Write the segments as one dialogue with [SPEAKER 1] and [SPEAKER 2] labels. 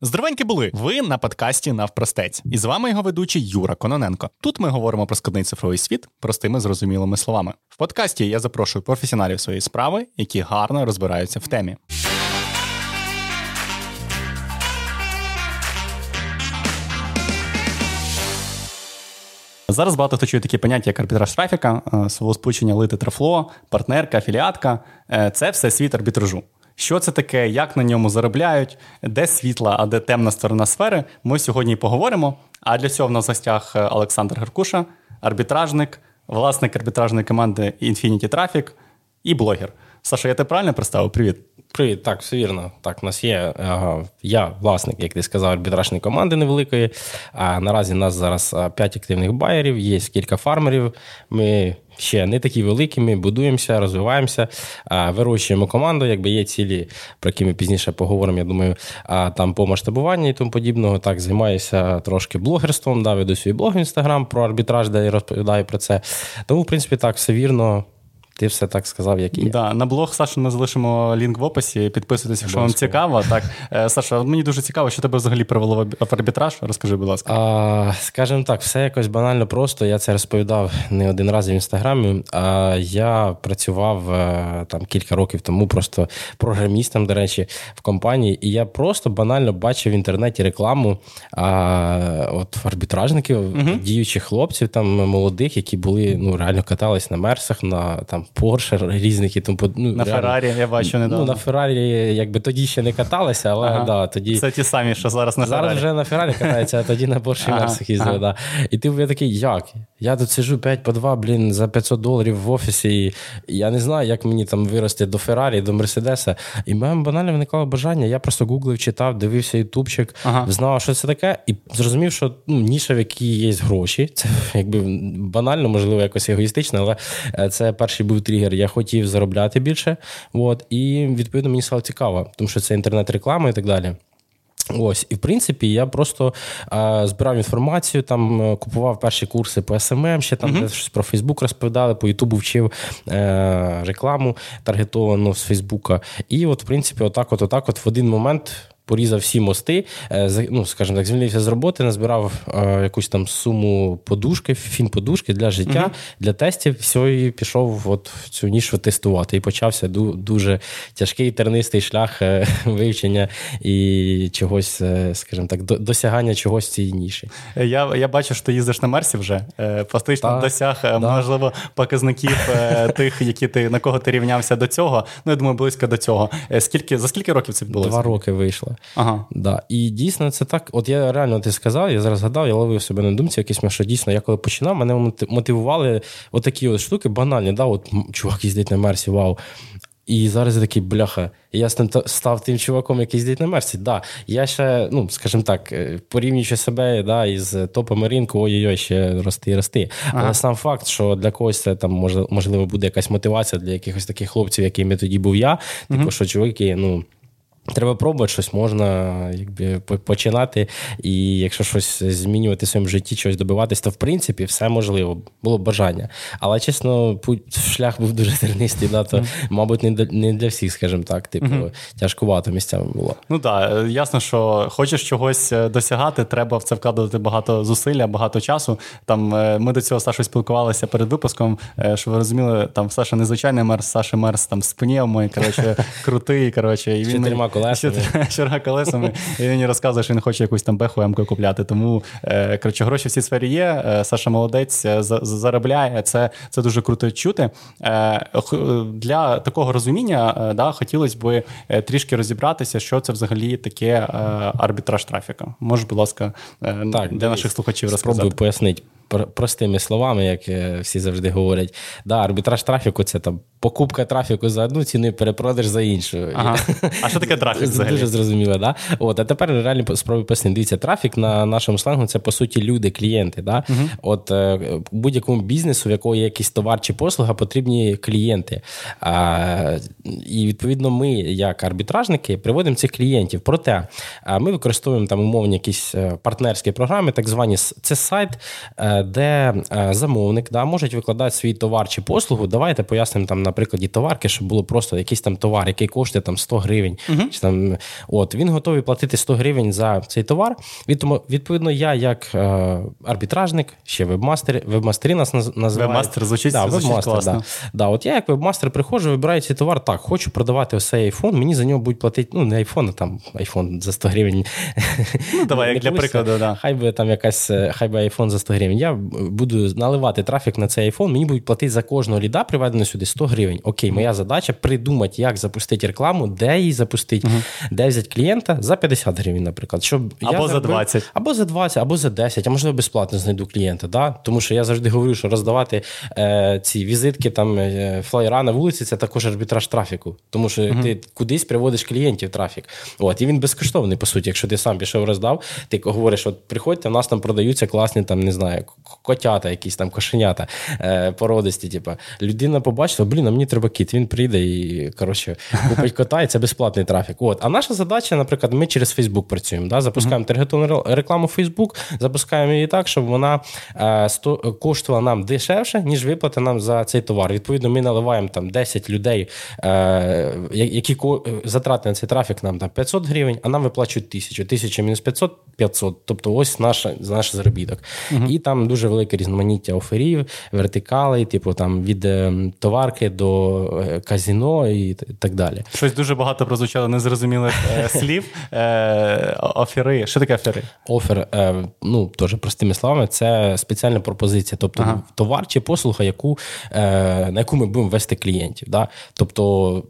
[SPEAKER 1] Здоровенькі були! Ви на подкасті Навпростець. І з вами його ведучий Юра Кононенко. Тут ми говоримо про складний цифровий світ простими зрозумілими словами. В подкасті я запрошую професіоналів своєї справи, які гарно розбираються в темі. Зараз багато хто чує такі поняття, як арбітраж трафіка, е, словосполучення лити трафло, партнерка, афіліатка. Е, Це все світ арбітражу. Що це таке, як на ньому заробляють, де світла, а де темна сторона сфери, ми сьогодні поговоримо. А для цього в нас в гостях е, Олександр Геркуша, арбітражник, власник арбітражної команди Infinity Traffic і блогер. Саша, я тебе правильно представив? Привіт.
[SPEAKER 2] Привіт, так, все вірно. Так, у нас є. Я власник, як ти сказав, арбітражної команди невеликої. А наразі у нас зараз 5 активних байерів, є кілька фармерів. Ми ще не такі великі, ми будуємося, розвиваємося, вирощуємо команду. Якби є цілі, про які ми пізніше поговоримо. Я думаю, там по масштабуванню і тому подібного. Так, займаюся трошки блогерством, да, веду свій блог в інстаграм про арбітраж, де я розповідаю про це. Тому, в принципі, так, все вірно. Ти все так сказав, як і
[SPEAKER 1] є. Да, На блог Саша ми залишимо лінк в описі. Підписуйтесь, якщо вам цікаво. Так, е, Саша, мені дуже цікаво, що тебе взагалі привело в арбітраж. Розкажи, будь ласка.
[SPEAKER 2] А, Скажімо так, все якось банально просто. Я це розповідав не один раз в інстаграмі. А я працював е, там кілька років тому, просто програмістом, до речі, в компанії, і я просто банально бачив в інтернеті рекламу а, от арбітражників, uh діючих хлопців, там молодих, які були ну реально катались на мерсах, на там. Порше різних і тому
[SPEAKER 1] ну, На Феррарі, я бачу недавно.
[SPEAKER 2] Ну, на Феррарі, якби тоді ще не каталися, але ага. да, тоді.
[SPEAKER 1] Це ті самі, що зараз на
[SPEAKER 2] Феррарі. Зараз вже на Феррарі катаються, а тоді на Порше ага. Мерсах їздили. Ага. Да. І ти такий, як? Я тут сижу 5 по 2, блін, за 500 доларів в офісі. і Я не знаю, як мені там вирости до Феррарі, до Мерседеса. І в мене банально виникало бажання. Я просто гуглив, читав, дивився ютубчик, ага. знав, що це таке, і зрозумів, що ну, ніша, в якій є гроші. Це якби банально, можливо, якось егоїстично, але е, це перший був тригер. Я хотів заробляти більше. От, І відповідно мені стало цікаво, тому що це інтернет-реклама і так далі. Ось, і в принципі, я просто е, збирав інформацію, там е, купував перші курси по СММ, ще там uh-huh. щось про Фейсбук розповідали, по Ютубу вчив е, рекламу таргетовану з Фейсбука. І от, в принципі, отак, от, отак, от в один момент порізав всі мости, е, ну, скажімо так, звільнився з роботи, назбирав е, якусь там суму подушки, фін-подушки для життя, угу. для тестів. Все, і пішов от в цю нішу тестувати. І почався дуже тяжкий тернистий шлях е, вивчення і чогось, скажімо так, досягання чогось цієї ніші.
[SPEAKER 1] Я я бачу, що ти їздиш на Мерсі вже. Фактично досяг, да. можливо, показників тих, які ти на кого ти рівнявся до цього. Ну, я думаю, близько до цього. Скільки За скільки років це відбулося?
[SPEAKER 2] Два роки вийшло. Ага. Да. І дійсно це так. От я реально ти сказав, я зараз згадав, я ловив себе на думці, якийсь що дійсно, я коли починав, мене мотивували отакі от штуки банальні. Да, от чувак їздить на Мерсі, вау. І зараз я такий бляха. Я став тим чуваком, який їздить на Мерсі. Да, Я ще, ну, скажімо так, е, порівнюючи себе да, із топами ринку, ой-ой, ще рости рости. Ага. Але сам факт, що для когось це там можливо буде якась мотивація для якихось таких хлопців, якими тоді був я. Типу, угу. що чуваки, ну. Треба пробувати щось можна якби починати, і якщо щось змінювати в своєму житті, щось добиватись, то в принципі все можливо, було б бажання. Але чесно, путь шлях був дуже тернистий, да, то, мабуть, не не для всіх, скажімо так, типу, тяжкувато місцями було.
[SPEAKER 1] Ну так, ясно, що хочеш чогось е, досягати, треба в це вкладати багато зусилля, багато часу. Там е, ми до цього Сашою спілкувалися перед випуском, е, що ви розуміли, там Саша незвичайний мерс, Саша мерс там з пневмою, коротше, крутий. коротше, і
[SPEAKER 2] він колесами.
[SPEAKER 1] Чотирма колесами. І він мені розказує, що він хоче якусь там беху м купляти. Тому е, коротше, гроші в цій сфері є. Е, Саша молодець е, заробляє. Це це дуже круто чути. Для такого розуміння да, хотілося б трішки розібратися, що це взагалі таке арбітраж трафіка. Можеш, будь ласка, так, для наших слухачів розказати.
[SPEAKER 2] Спробую пояснити простими словами, як всі завжди говорять. Да, Арбітраж трафіку це там покупка трафіку за одну ціну перепродаж за іншу.
[SPEAKER 1] Ага. А що таке трафік? взагалі?
[SPEAKER 2] Дуже зрозуміло, да? От, а тепер реально спробую пояснити. Дивіться, трафік на нашому сленгу це по суті люди, клієнти. Да? Угу. От е, будь-якому бізнесу, в якого є якийсь товар чи послуга, потрібні клієнти. А, І відповідно, ми, як арбітражники, приводимо цих клієнтів. Проте ми використовуємо там умовні якісь е, партнерські програми, так звані це сайт де замовник да, може викладати свій товар чи послугу. Давайте пояснимо там на прикладі товарки, щоб було просто якийсь там товар, який коштує там 100 гривень. Uh-huh. Чи там от він готовий платити 100 гривень за цей товар. Відповідно, я як арбітражник, ще вебмастер, вебмастері нас називають.
[SPEAKER 1] Вебмастер звучить, да, звучить вебмастер, класно. Да.
[SPEAKER 2] Да, От я як вебмастер приходжу, вибираю цей товар. Так, хочу продавати ось цей айфон. Мені за нього будуть платити. Ну, не айфон, а там айфон за 100 гривень.
[SPEAKER 1] Ну, давай, як для прикладу, да.
[SPEAKER 2] Хай би там якась, хай би айфон за 100 гривень. Я буду наливати трафік на цей айфон. Мені будуть платити за кожного ліда, приведено сюди 100 гривень. Окей, моя задача придумати, як запустити рекламу, де її запустити, uh-huh. де взяти клієнта за 50 гривень, наприклад. Щоб
[SPEAKER 1] або
[SPEAKER 2] я
[SPEAKER 1] за 20.
[SPEAKER 2] Або за 20, або за 10, а можливо безплатно знайду клієнта. Да? Тому що я завжди говорю, що роздавати е, ці візитки, там е, флайера на вулиці це також арбітраж трафіку. Тому що uh-huh. ти кудись приводиш клієнтів трафік. От, І він безкоштовний, по суті, якщо ти сам пішов роздав, ти говориш, от приходьте, у нас там продаються класні, там, не знаю, котята, якісь там кошенята е, породисті. Типу. Людина побачила, блін, а мені треба кіт. Він прийде і коротше, купить кота, і це безплатний трафік. От. А наша задача, наприклад, ми через Facebook працюємо. Да? Запускаємо uh-huh. таргетовану рекламу в Facebook, запускаємо її так, щоб вона е, сто, коштувала нам дешевше, ніж виплата нам за цей товар. Відповідно, ми наливаємо там 10 людей, е, які затрати на цей трафік нам там 500 гривень, а нам виплачують 1000. 1000 мінус 500 500. Тобто ось наша, наш заробіток. Uh-huh. І там дуже велике різноманіття оферів, вертикали, типу там від е, товарки до е, казіно і так далі.
[SPEAKER 1] Щось дуже багато прозвучало незрозумілих е, слів. Офери. Що таке офери?
[SPEAKER 2] Офер, ну теж простими словами, це спеціальна пропозиція, тобто ага. товар чи послуга, яку, на яку ми будемо вести клієнтів. Да? Тобто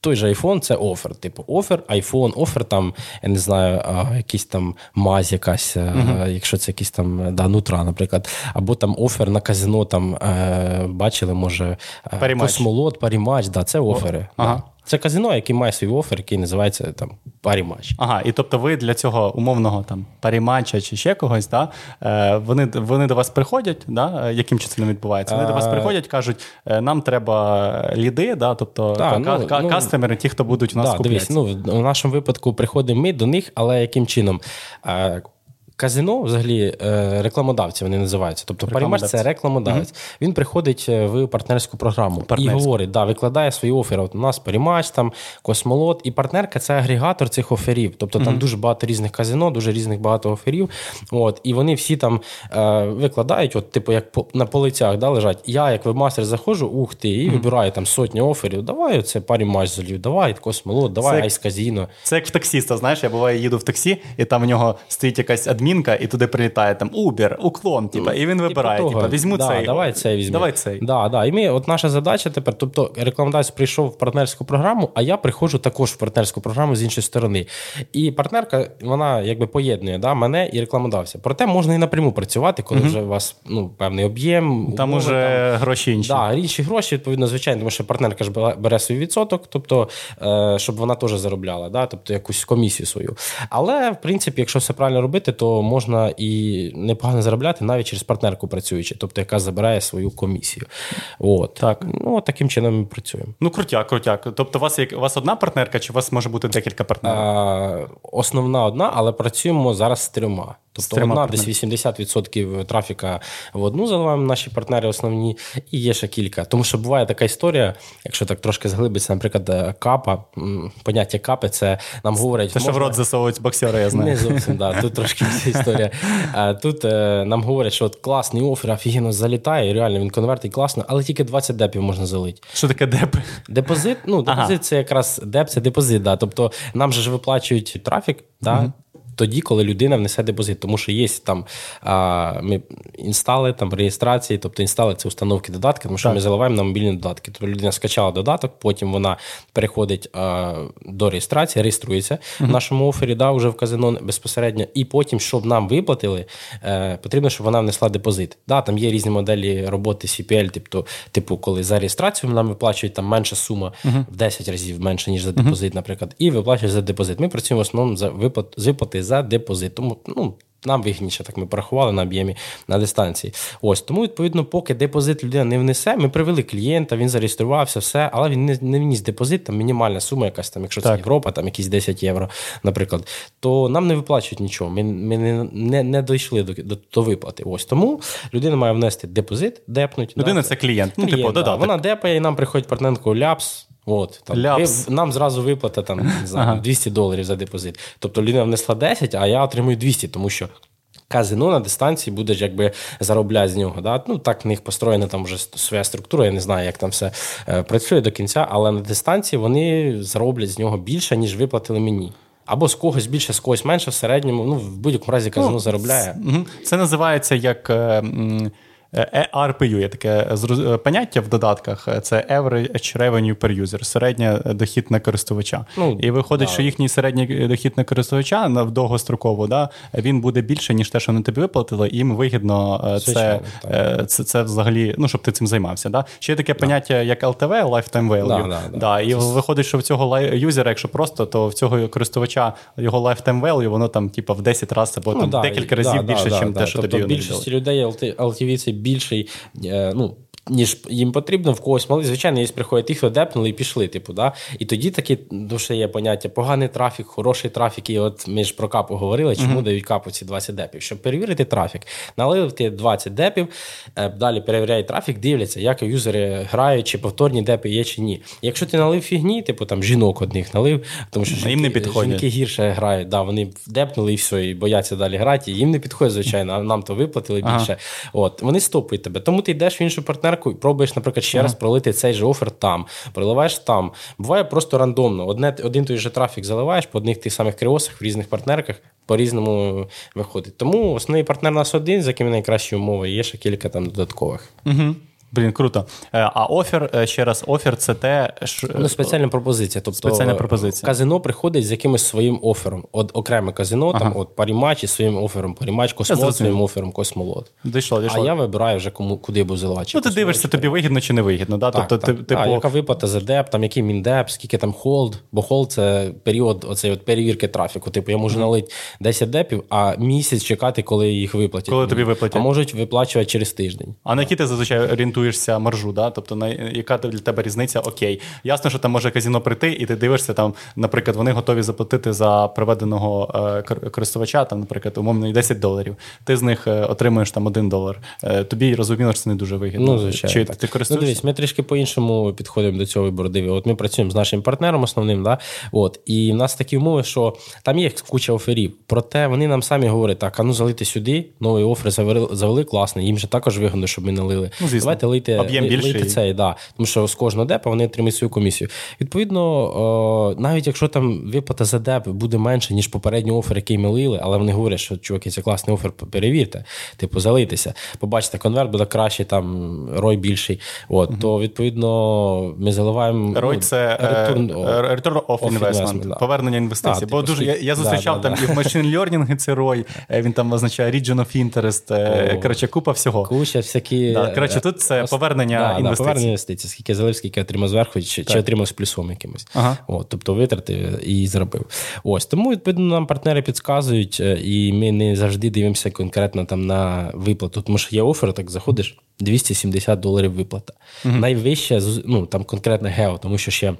[SPEAKER 2] той же iPhone це офер. Типу, офер, iPhone, офер там, я не знаю, якийсь там мазь, якась, uh-huh. якщо це якийсь там да, нутра, наприклад, або там офер на казино, там е, бачили, може,
[SPEAKER 1] Парімач.
[SPEAKER 2] космолот, парімач, да, це офери. Ага. Да. Це казино, який має свій офер, який називається там парімач.
[SPEAKER 1] Ага, і тобто ви для цього умовного там парімача чи ще когось, да, е, вони вони до вас приходять, да, яким чином відбувається? Вони до вас приходять, кажуть, «Е, нам треба ліди, да, тобто да, ну, ка- ну, кастомери, ті, хто будуть у нас да, дивись,
[SPEAKER 2] ну, В нашому випадку приходимо ми до них, але яким чином? Казино, взагалі, е, рекламодавці вони називаються. Тобто Парімаш це рекламодавець. Mm-hmm. Він приходить е, в партнерську програму Партнерську. і говорить, да, викладає свої офери. От у нас Парімач, там Космолот, і партнерка це агрегатор цих оферів. Тобто mm-hmm. там дуже багато різних казино, дуже різних багато оферів. От, І вони всі там е, викладають, от, типу, як по, на полицях да, лежать. Я, як вебмастер, заходжу, ух ти, і mm-hmm. вибираю там сотні оферів. Давай це Парімач залів, давай Космолот, давай Айс Казіно.
[SPEAKER 1] Це як в таксіста, знаєш, я буває їду в таксі, і там в нього стоїть якась адмін адмінка, і туди прилітає там Uber, уклон, типа, і він вибирає, типа, візьму
[SPEAKER 2] да,
[SPEAKER 1] цей.
[SPEAKER 2] Давай цей візьму.
[SPEAKER 1] Давай цей.
[SPEAKER 2] Да, да. І ми, от наша задача тепер, тобто рекламодавець прийшов в партнерську програму, а я приходжу також в партнерську програму з іншої сторони. І партнерка, вона якби поєднує да, мене і рекламодавця. Проте можна і напряму працювати, коли mm вже у вас ну, певний об'єм.
[SPEAKER 1] Там умови, уже там, гроші інші.
[SPEAKER 2] Да, інші гроші, відповідно, звичайно, тому що партнерка ж бере свій відсоток, тобто, е, щоб вона теж заробляла, да, тобто якусь комісію свою. Але, в принципі, якщо все правильно робити, то можна і непогано заробляти навіть через партнерку працюючи, тобто яка забирає свою комісію. От. Так. Ну, Таким чином ми працюємо.
[SPEAKER 1] Ну, крутяк, крутяк. Тобто, у вас є у вас одна партнерка, чи у вас може бути декілька партнерів?
[SPEAKER 2] А, Основна одна, але працюємо зараз з трьома. Тобто одна десь 80% трафіка в одну заливаємо наші партнери основні, і є ще кілька. Тому що буває така історія, якщо так трошки зглибиться, наприклад, капа, поняття капи, це нам говорять.
[SPEAKER 1] Це можна... що в рот засовують боксери, я знаю.
[SPEAKER 2] Не зовсім, да, тут трошки історія. Тут е, нам говорять, що от класний офер, офігенно залітає, реально він конвертить класно, але тільки 20 депів можна залити.
[SPEAKER 1] Що таке деп?
[SPEAKER 2] Депозит, ну, депозит ага. це якраз деп, це депозит. Да. Тобто нам же ж виплачують трафік, да, угу тоді, коли людина внесе депозит. Тому що є там а, ми інстали, там реєстрації, тобто інстали це установки додатки, тому що так. ми заливаємо на мобільні додатки. Тобто людина скачала додаток, потім вона переходить а, до реєстрації, реєструється uh-huh. в нашому офері, да, вже в казино безпосередньо. І потім, щоб нам виплатили, е, потрібно, щоб вона внесла депозит. Да, Там є різні моделі роботи CPL, тобто, типу, коли за реєстрацію нам виплачують там менша сума uh-huh. в 10 разів менше, ніж за депозит, uh-huh. наприклад, і виплачують за депозит. Ми працюємо в основному за виплат з виплати за депозит. Тому ну, нам вигідніше, так ми порахували на об'ємі на дистанції. Ось тому, відповідно, поки депозит людина не внесе, ми привели клієнта, він зареєструвався, все, але він не, не вніс депозит, там мінімальна сума, якась там, якщо це Європа, там якісь 10 євро, наприклад, то нам не виплачують нічого. Ми ми не не, не дійшли до, до до, виплати. Ось тому людина має внести депозит, депнуть.
[SPEAKER 1] Людина да, це клієнт. Ну,
[SPEAKER 2] типу, да. Вона депає, і нам приходить партнерку ляпс. От, там,
[SPEAKER 1] Ляпс.
[SPEAKER 2] Нам зразу виплата там, не знаю, ага. 200 доларів за депозит. Тобто людина внесла 10, а я отримую 200, тому що казино на дистанції буде якби заробляти з нього. Да? Ну, Так в них построєна там вже своя структура, я не знаю, як там все е, працює до кінця, але на дистанції вони зароблять з нього більше, ніж виплатили мені. Або з когось більше, з когось менше, в середньому, ну, в будь-якому разі казино ну, заробляє.
[SPEAKER 1] Це називається як. Е, ERPU є таке е, поняття в додатках. Це Average Revenue per User, середня дохід на користувача. Ну, І виходить, да. що їхній середній дохід на користувача на довгостроково, да, він буде більше, ніж те, що вони тобі виплатили, і їм вигідно е, це е, це, це взагалі, ну, щоб ти цим займався. Да? Ще є таке да. поняття, як LTV, Lifetime Value. Да, да, І виходить, що в цього юзера, якщо просто, то в цього користувача його Lifetime Value, воно там, типу, в 10 разів або ну, там декілька разів більше, ніж те, що
[SPEAKER 2] тобто,
[SPEAKER 1] тобі.
[SPEAKER 2] Більшості людей LTV це більший. Е, ну, ніж їм потрібно, в когось мали. Звичайно, є приходять ті, хто депнули і пішли. Типу, да? І тоді таке душе є поняття: поганий трафік, хороший трафік. І от ми ж про капу говорили, чому uh-huh. дають капу ці 20 депів. Щоб перевірити трафік, налив ти 20 депів, е, далі перевіряють трафік, дивляться, як юзери грають, чи повторні депи є, чи ні. Якщо ти налив фігні, типу там жінок одних налив, тому що
[SPEAKER 1] їм не підходять.
[SPEAKER 2] жінки гірше грають. Да, Вони депнули і все, і бояться далі грати. Їм не підходить, звичайно, а нам то виплатили більше. Uh-huh. От Вони стопують тебе. Тому ти йдеш в іншу партнерку і пробуєш, наприклад, ще ага. раз пролити цей же офер там, проливаєш там. Буває просто рандомно. Одне, Один той же трафік заливаєш по одних тих самих кріосах в різних партнерках, по-різному виходить. Тому основний партнер у нас один, з якими найкращі умови, є ще кілька там додаткових.
[SPEAKER 1] Угу. Блін, круто. Е, а офер, е, ще раз, офер це те.
[SPEAKER 2] що... Ну, спеціальна пропозиція. Тобто
[SPEAKER 1] спеціальна пропозиція.
[SPEAKER 2] казино приходить з якимось своїм офером. От окреме казино, ага. там от Паріматч із своїм офером, Паріматч, космолот своїм офером, космолот.
[SPEAKER 1] Дійшло, дійшло.
[SPEAKER 2] А я вибираю вже кому куди буду заливати.
[SPEAKER 1] Ну, ти дивишся, тобі вигідно чи не вигідно. Да?
[SPEAKER 2] Так, тобто, так. Ти, типу... яка виплата за деп, там який мін деп, скільки там hold, бо hold це період оцей от перевірки трафіку. Типу, я можу mm-hmm. налити 10 депів, а місяць чекати, коли їх виплатять.
[SPEAKER 1] Коли тобі виплатять.
[SPEAKER 2] А можуть виплачувати через тиждень.
[SPEAKER 1] А на які ти зазвичай орієнтуєшся маржу? Да? Тобто, на яка для тебе різниця? Окей. Ясно, що там може казіно прийти, і ти дивишся, там, наприклад, вони готові заплатити за проведеного е, користувача, там, наприклад, умовно 10 доларів. Ти з них е, отримуєш там 1 долар. Е, тобі розуміло, що це не дуже вигідно.
[SPEAKER 2] Ну, звичайно. Чи так. ти користуєшся? Ну, дивись, Ми трішки по-іншому підходимо до цього вибору. Диві. От ми працюємо з нашим партнером основним, да? От, і в нас такі умови, що там є куча оферів. Проте вони нам самі говорять, так, а ну залити сюди, новий офер завели, завели класно, їм же також вигодно, щоб ми налили. Ну, Давайте лийте,
[SPEAKER 1] Об'єм
[SPEAKER 2] лийте цей, да. Тому що з кожного депа вони отримують свою комісію. Відповідно, навіть якщо там виплата за деп буде менше, ніж попередній офер, який ми лили, але вони говорять, що чуваки, це класний офер, перевірте, типу, залитися. Побачите, конверт буде краще, там рой більший. От, uh-huh. То відповідно ми заливаємо.
[SPEAKER 1] Рой ну, це return, uh, return of investment, investment да. повернення інвестицій. Бо типу, дуже я, я зустрічав да, там і в machine learning це рой, е, він там означає region of interest. Oh. Коротше, купа всього.
[SPEAKER 2] Куча всякі.
[SPEAKER 1] Коротше, тут це повернення інвестицій.
[SPEAKER 2] Повернення інвестицій скільки залив, скільки отримав зверху, чи чи отримав з плюсом якимось. Ага. От, Тобто витратив і зробив. Ось Тому, відповідно, нам партнери підказують, е, і ми не завжди дивимося конкретно там на виплату. Тому що є офер, так заходиш 270 доларів виплата. Угу. Найвища ну, там конкретно гео, тому що ще.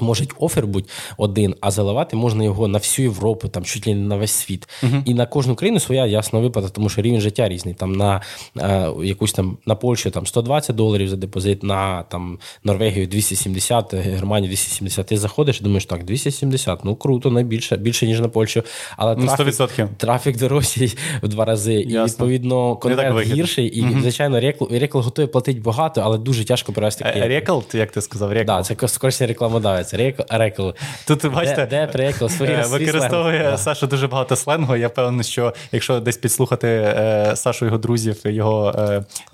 [SPEAKER 2] Може офер бути один, а заливати можна його на всю Європу, там чуть ли не на весь світ. Uh-huh. І на кожну країну своя ясна виплата, тому що рівень життя різний. Там на е, якусь там на Польщу там 120 доларів за депозит, на там Норвегію 270, Германію 270. Ти заходиш і думаєш, так, 270, ну круто, найбільше, більше, ніж на Польщу. Але
[SPEAKER 1] ну,
[SPEAKER 2] трафік, трафік дорожчий в два рази. Ясно. І відповідно конверт гірший. І, uh-huh. звичайно, рекл, рекл готовий платити багато, але дуже тяжко
[SPEAKER 1] клієнта. Е, рекл, як ти сказав, рекл?
[SPEAKER 2] Да, це скоріше рекламодавець називається рекл.
[SPEAKER 1] Тут бачите,
[SPEAKER 2] де, де рекл,
[SPEAKER 1] е, використовує Саша дуже багато сленгу. Я певний, що якщо десь підслухати е, Сашу його друзів, його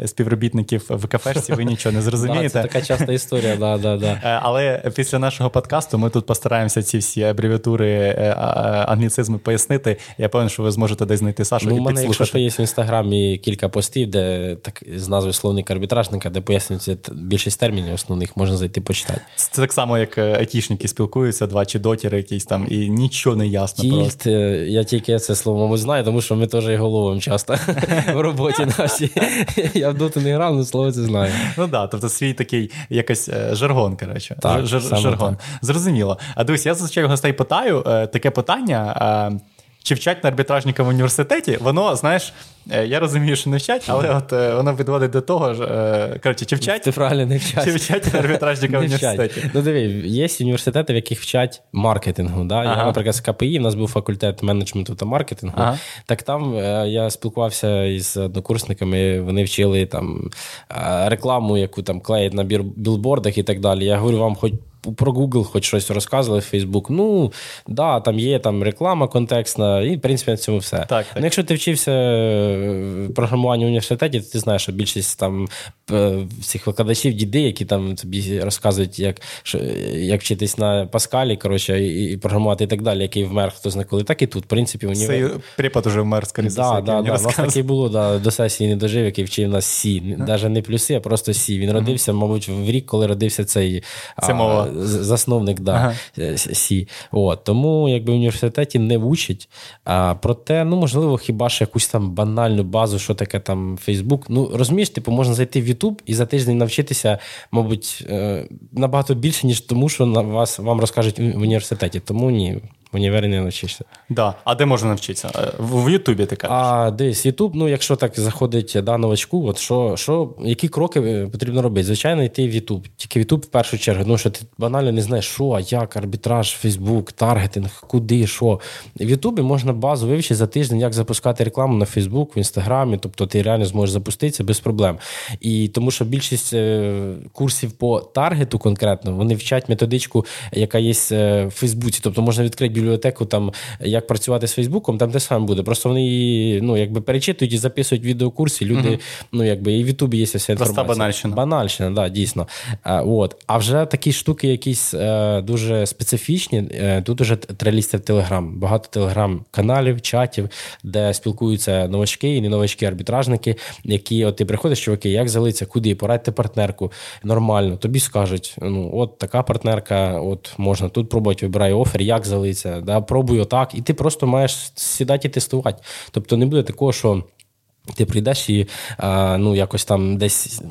[SPEAKER 1] е, співробітників в кафешці, ви нічого не зрозумієте.
[SPEAKER 2] Це така часта історія, да, да, да.
[SPEAKER 1] Але після нашого подкасту ми тут постараємося ці всі абревіатури англіцизми пояснити. Я певен, що ви зможете десь знайти Сашу ну, і. У мене,
[SPEAKER 2] якщо що є в інстаграмі кілька постів, де так з назвою словник арбітражника, де пояснюється більшість термінів основних, можна зайти почитати.
[SPEAKER 1] Це так само, як айтішники спілкуються, два чи дотіри якісь там, і нічого не ясно.
[SPEAKER 2] Тільт,
[SPEAKER 1] просто.
[SPEAKER 2] Я тільки це слово мабуть, знаю, тому що ми теж і головом часто в роботі нашій. Я в доту не грав, але слово це знаю.
[SPEAKER 1] Ну так, тобто свій такий якийсь жаргон, коротше. Жаргон. Зрозуміло. А дивись, я зазвичай гостей питаю таке питання чи вчать на арбітражника в університеті, воно, знаєш, е, я розумію, що не вчать, але от е, воно підводить до того, е, коротше, чи вчать
[SPEAKER 2] Ти правильно не вчать.
[SPEAKER 1] Чи вчать арбітражника в університеті?
[SPEAKER 2] Ну, диви, є університети, в яких вчать маркетингу. Да? Ага. Я, наприклад, з КПІ, в нас був факультет менеджменту та маркетингу. Ага. Так там я спілкувався із однокурсниками, вони вчили там рекламу, яку там клеять на білбордах і так далі. Я говорю, вам хоч про Google хоч щось розказували в Facebook. Ну, да, там є там реклама контекстна, і в принципі на цьому все.
[SPEAKER 1] Так, так.
[SPEAKER 2] Ну, Якщо ти вчився програмуванню в університеті, ти знаєш, що більшість там цих викладачів, діди, які там тобі розказують, як як вчитись на Паскалі, коротше, і, і програмувати і так далі, який вмер, хто знає коли, так і тут, в принципі, універ...
[SPEAKER 1] Цей препод уже вмер, скоріше.
[SPEAKER 2] Да, да, да. У нас таке було, да, до сесії не дожив, який вчив нас C. Навіть не плюси, а просто C. Він родився, мабуть, в рік, коли родився цей
[SPEAKER 1] Це мова.
[SPEAKER 2] засновник да, ага. C. От. Тому якби в університеті не вчать. А, Проте, ну, можливо, хіба ж якусь там банальну базу, що таке там Фейсбук. Ну, розумієш, типу, можна зайти в YouTube і за тиждень навчитися, мабуть, е, набагато більше, ніж тому, що на вас вам розкажуть в університеті. Тому ні в універі не навчишся.
[SPEAKER 1] Да. А де можна навчитися? Е, в Ютубі ти кажеш?
[SPEAKER 2] А десь Ютуб, ну якщо так заходить да, новачку, от що, що, які кроки е, потрібно робити? Звичайно, йти в Ютуб. Тільки в Ютуб в першу чергу, ну що ти банально не знаєш, що, як, арбітраж, Фейсбук, таргетинг, куди, що. В Ютубі можна базу вивчити за тиждень, як запускати рекламу на Фейсбук, в Інстаграмі, тобто ти реально зможеш запуститися без проблем. І тому що більшість е, курсів по таргету конкретно вони вчать методичку, яка є в Фейсбуці. Тобто можна відкрити бібліотеку, там як працювати з Фейсбуком, там те саме буде. Просто вони її ну, якби перечитують і записують відеокурси. Люди, угу. ну якби і в Ютубі є вся інформація.
[SPEAKER 1] Проста банальщина.
[SPEAKER 2] Банальщина, да, дійсно. А, от. а вже такі штуки, якісь е, дуже специфічні. Е, тут уже трелісти в Телеграм. Багато телеграм-каналів, чатів, де спілкуються новачки і не новачки, арбітражники, які от ти приходиш, чуваки, як залиться, куди, порадьте партнерку. Нормально, тобі скажуть, ну от така партнерка, от можна тут пробувати, вибирай офер, як залиться да, пробуй отак, і ти просто маєш сідати і тестувати. Тобто не буде такого, що ти прийдеш і а, ну, якось там десь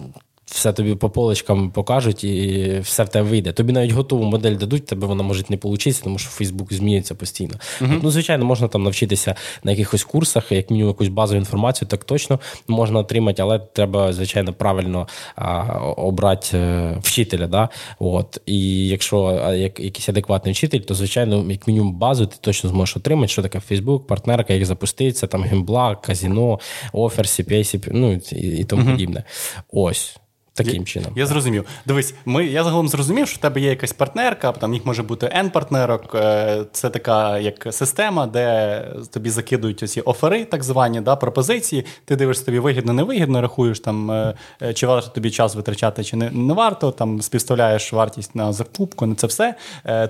[SPEAKER 2] все тобі по полочкам покажуть і все в тебе вийде. Тобі навіть готову модель дадуть, тебе вона може не вийти, тому що Фейсбук змінюється постійно. Uh-huh. Ну, звичайно, можна там навчитися на якихось курсах, як мінімум якусь базову інформацію, так точно можна отримати, але треба, звичайно, правильно а, обрати е, вчителя. Да? От. І якщо як, якийсь адекватний вчитель, то, звичайно, як мінімум базу ти точно зможеш отримати, що таке Фейсбук, партнерка, як запуститься, там гембла, казіно, офер, CPA, ну і, і тому uh-huh. подібне. Ось. Таким
[SPEAKER 1] я,
[SPEAKER 2] чином.
[SPEAKER 1] Я зрозумів. Дивись, ми, я загалом зрозумів, що в тебе є якась партнерка, там їх може бути N-партнерок. Е, це така як система, де тобі закидують оці офери, так звані, да, пропозиції. Ти дивишся, тобі вигідно, не вигідно, рахуєш, там, е, е, чи варто тобі час витрачати, чи не, не варто, там співставляєш вартість на закупку, на це все.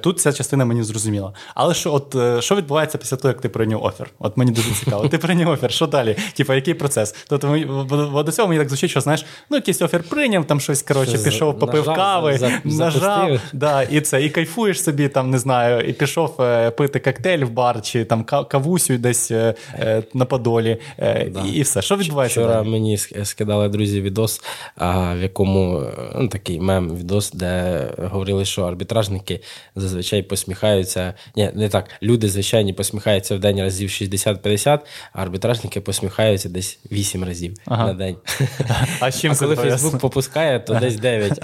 [SPEAKER 1] Тут ця частина мені зрозуміла. Але що от, що відбувається після того, як ти прийняв офер? От мені дуже цікаво. Ти прийняв офер, що далі? Типа, який процес? Тобто, до цього мені так звучить, що знаєш, ну якийсь офер прийняв прийняв там щось, коротше, пішов, попив нажав, кави, за, нажав, да, і це, і кайфуєш собі, там, не знаю, і пішов е, пити коктейль в бар, чи там кавусю десь е, е, на Подолі, е, да. і все. Що відбувається?
[SPEAKER 2] Вчора
[SPEAKER 1] далі?
[SPEAKER 2] мені скидали друзі відос, а, в якому е, ну, такий мем відос, де говорили, що арбітражники зазвичай посміхаються. Ні, не так. Люди, звичайні, посміхаються в день разів 60-50, а арбітражники посміхаються десь 8 разів ага. на день.
[SPEAKER 1] А з чим а
[SPEAKER 2] коли Фейсбук пропускає, то десь 9.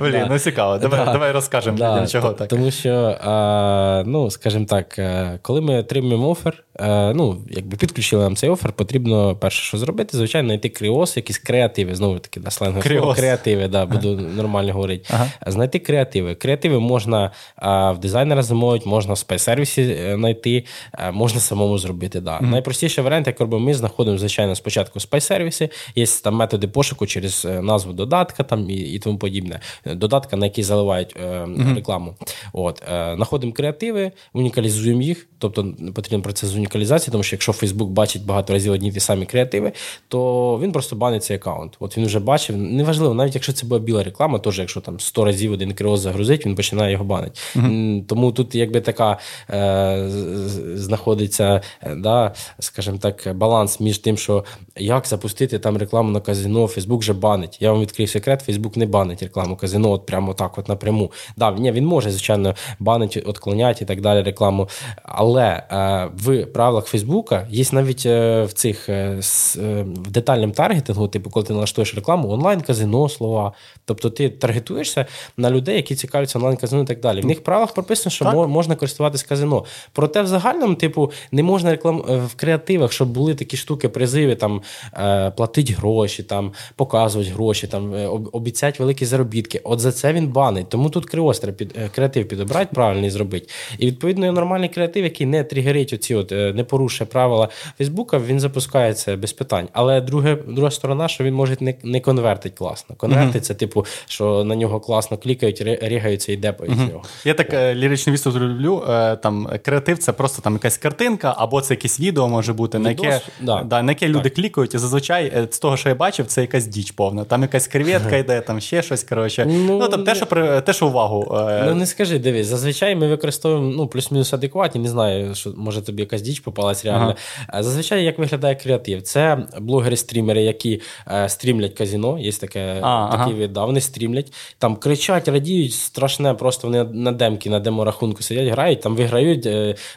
[SPEAKER 1] Блін, ну цікаво. Давай давай розкажемо людям, чого так.
[SPEAKER 2] Тому що, ну, скажімо так, е, коли ми отримуємо офер, е, ну, якби підключили нам цей офер, потрібно перше, що зробити, звичайно, знайти криос, якісь креативи, знову таки, на сленгове слово, креативи, да, буду нормально говорити. Знайти креативи. Креативи можна в дизайнера замовити, можна в спайсервісі е, знайти, можна самому зробити. Да. Найпростіший варіант, як робимо, ми знаходимо, звичайно, спочатку спайсервіси, є там методи пошуку через назву додатка там і і тому подібне. Додатка, на який заливають е, mm-hmm. рекламу. От, е, Находимо креативи, унікалізуємо їх, тобто потрібен процес унікалізації, тому що якщо Facebook бачить багато разів одні ті самі креативи, то він просто банить цей аккаунт. От він вже бачив, неважливо, навіть якщо це була біла реклама, теж якщо там 100 разів один креоз загрузить, він починає його банити. Mm-hmm. Тому тут якби така е, знаходиться, е, да, скажімо так, баланс між тим, що як запустити там рекламу на казино, Фейсбук же банить. Я вам відкрив секрет, Фейсбук не банить рекламу казино, от прямо так, от напряму. Да, ні, Він може, звичайно, банить, отклоняти і так далі рекламу. Але е, в правилах Фейсбука є навіть е, в цих е, с, е, в детальному таргетингу, типу, коли ти налаштуєш рекламу, онлайн-казино, слова. Тобто ти таргетуєшся на людей, які цікавляться онлайн-казино і так далі. В них правилах прописано, що так. можна користуватись казино. Проте, в загальному, типу, не можна реклам е, в креативах, щоб були такі штуки, призиви там е, платить гроші, там показувати гроші, там е, обіцяти великі заробітки. От за це він банить. Тому тут креостра під креатив підобрати правильний зробити. І відповідно нормальний креатив, який не тригерить оці, от не порушує правила Фейсбука, він запускається без питань. Але друге, друга сторона, що він може не не конвертить класно. Конвертить це, типу, що на нього класно клікають, рігаються і депають нього.
[SPEAKER 1] Я так ліричний відступ люблю. Там креатив це просто там якась картинка, або це якесь відео може бути, Відос, на яке да. Да, на яке люди клікають. І зазвичай е, з того, що я бачив, це якась діч повна. Там якась креветка йде, там ще щось. коротше. Ну, ну там те, що те, що увагу.
[SPEAKER 2] Е, ну не скажи, дивись, зазвичай ми використовуємо ну, плюс-мінус адекватні. Не знаю, що може тобі якась діч попалась реально. Ага. Зазвичай як виглядає креатив? Це блогери-стрімери, які е, стрімлять казіно. Є таке, а, такий ага. вид, да, вони стрімлять, там кричать, радіють, страшне, просто вони на демки, на деморахунку сидять, грають, там виграють.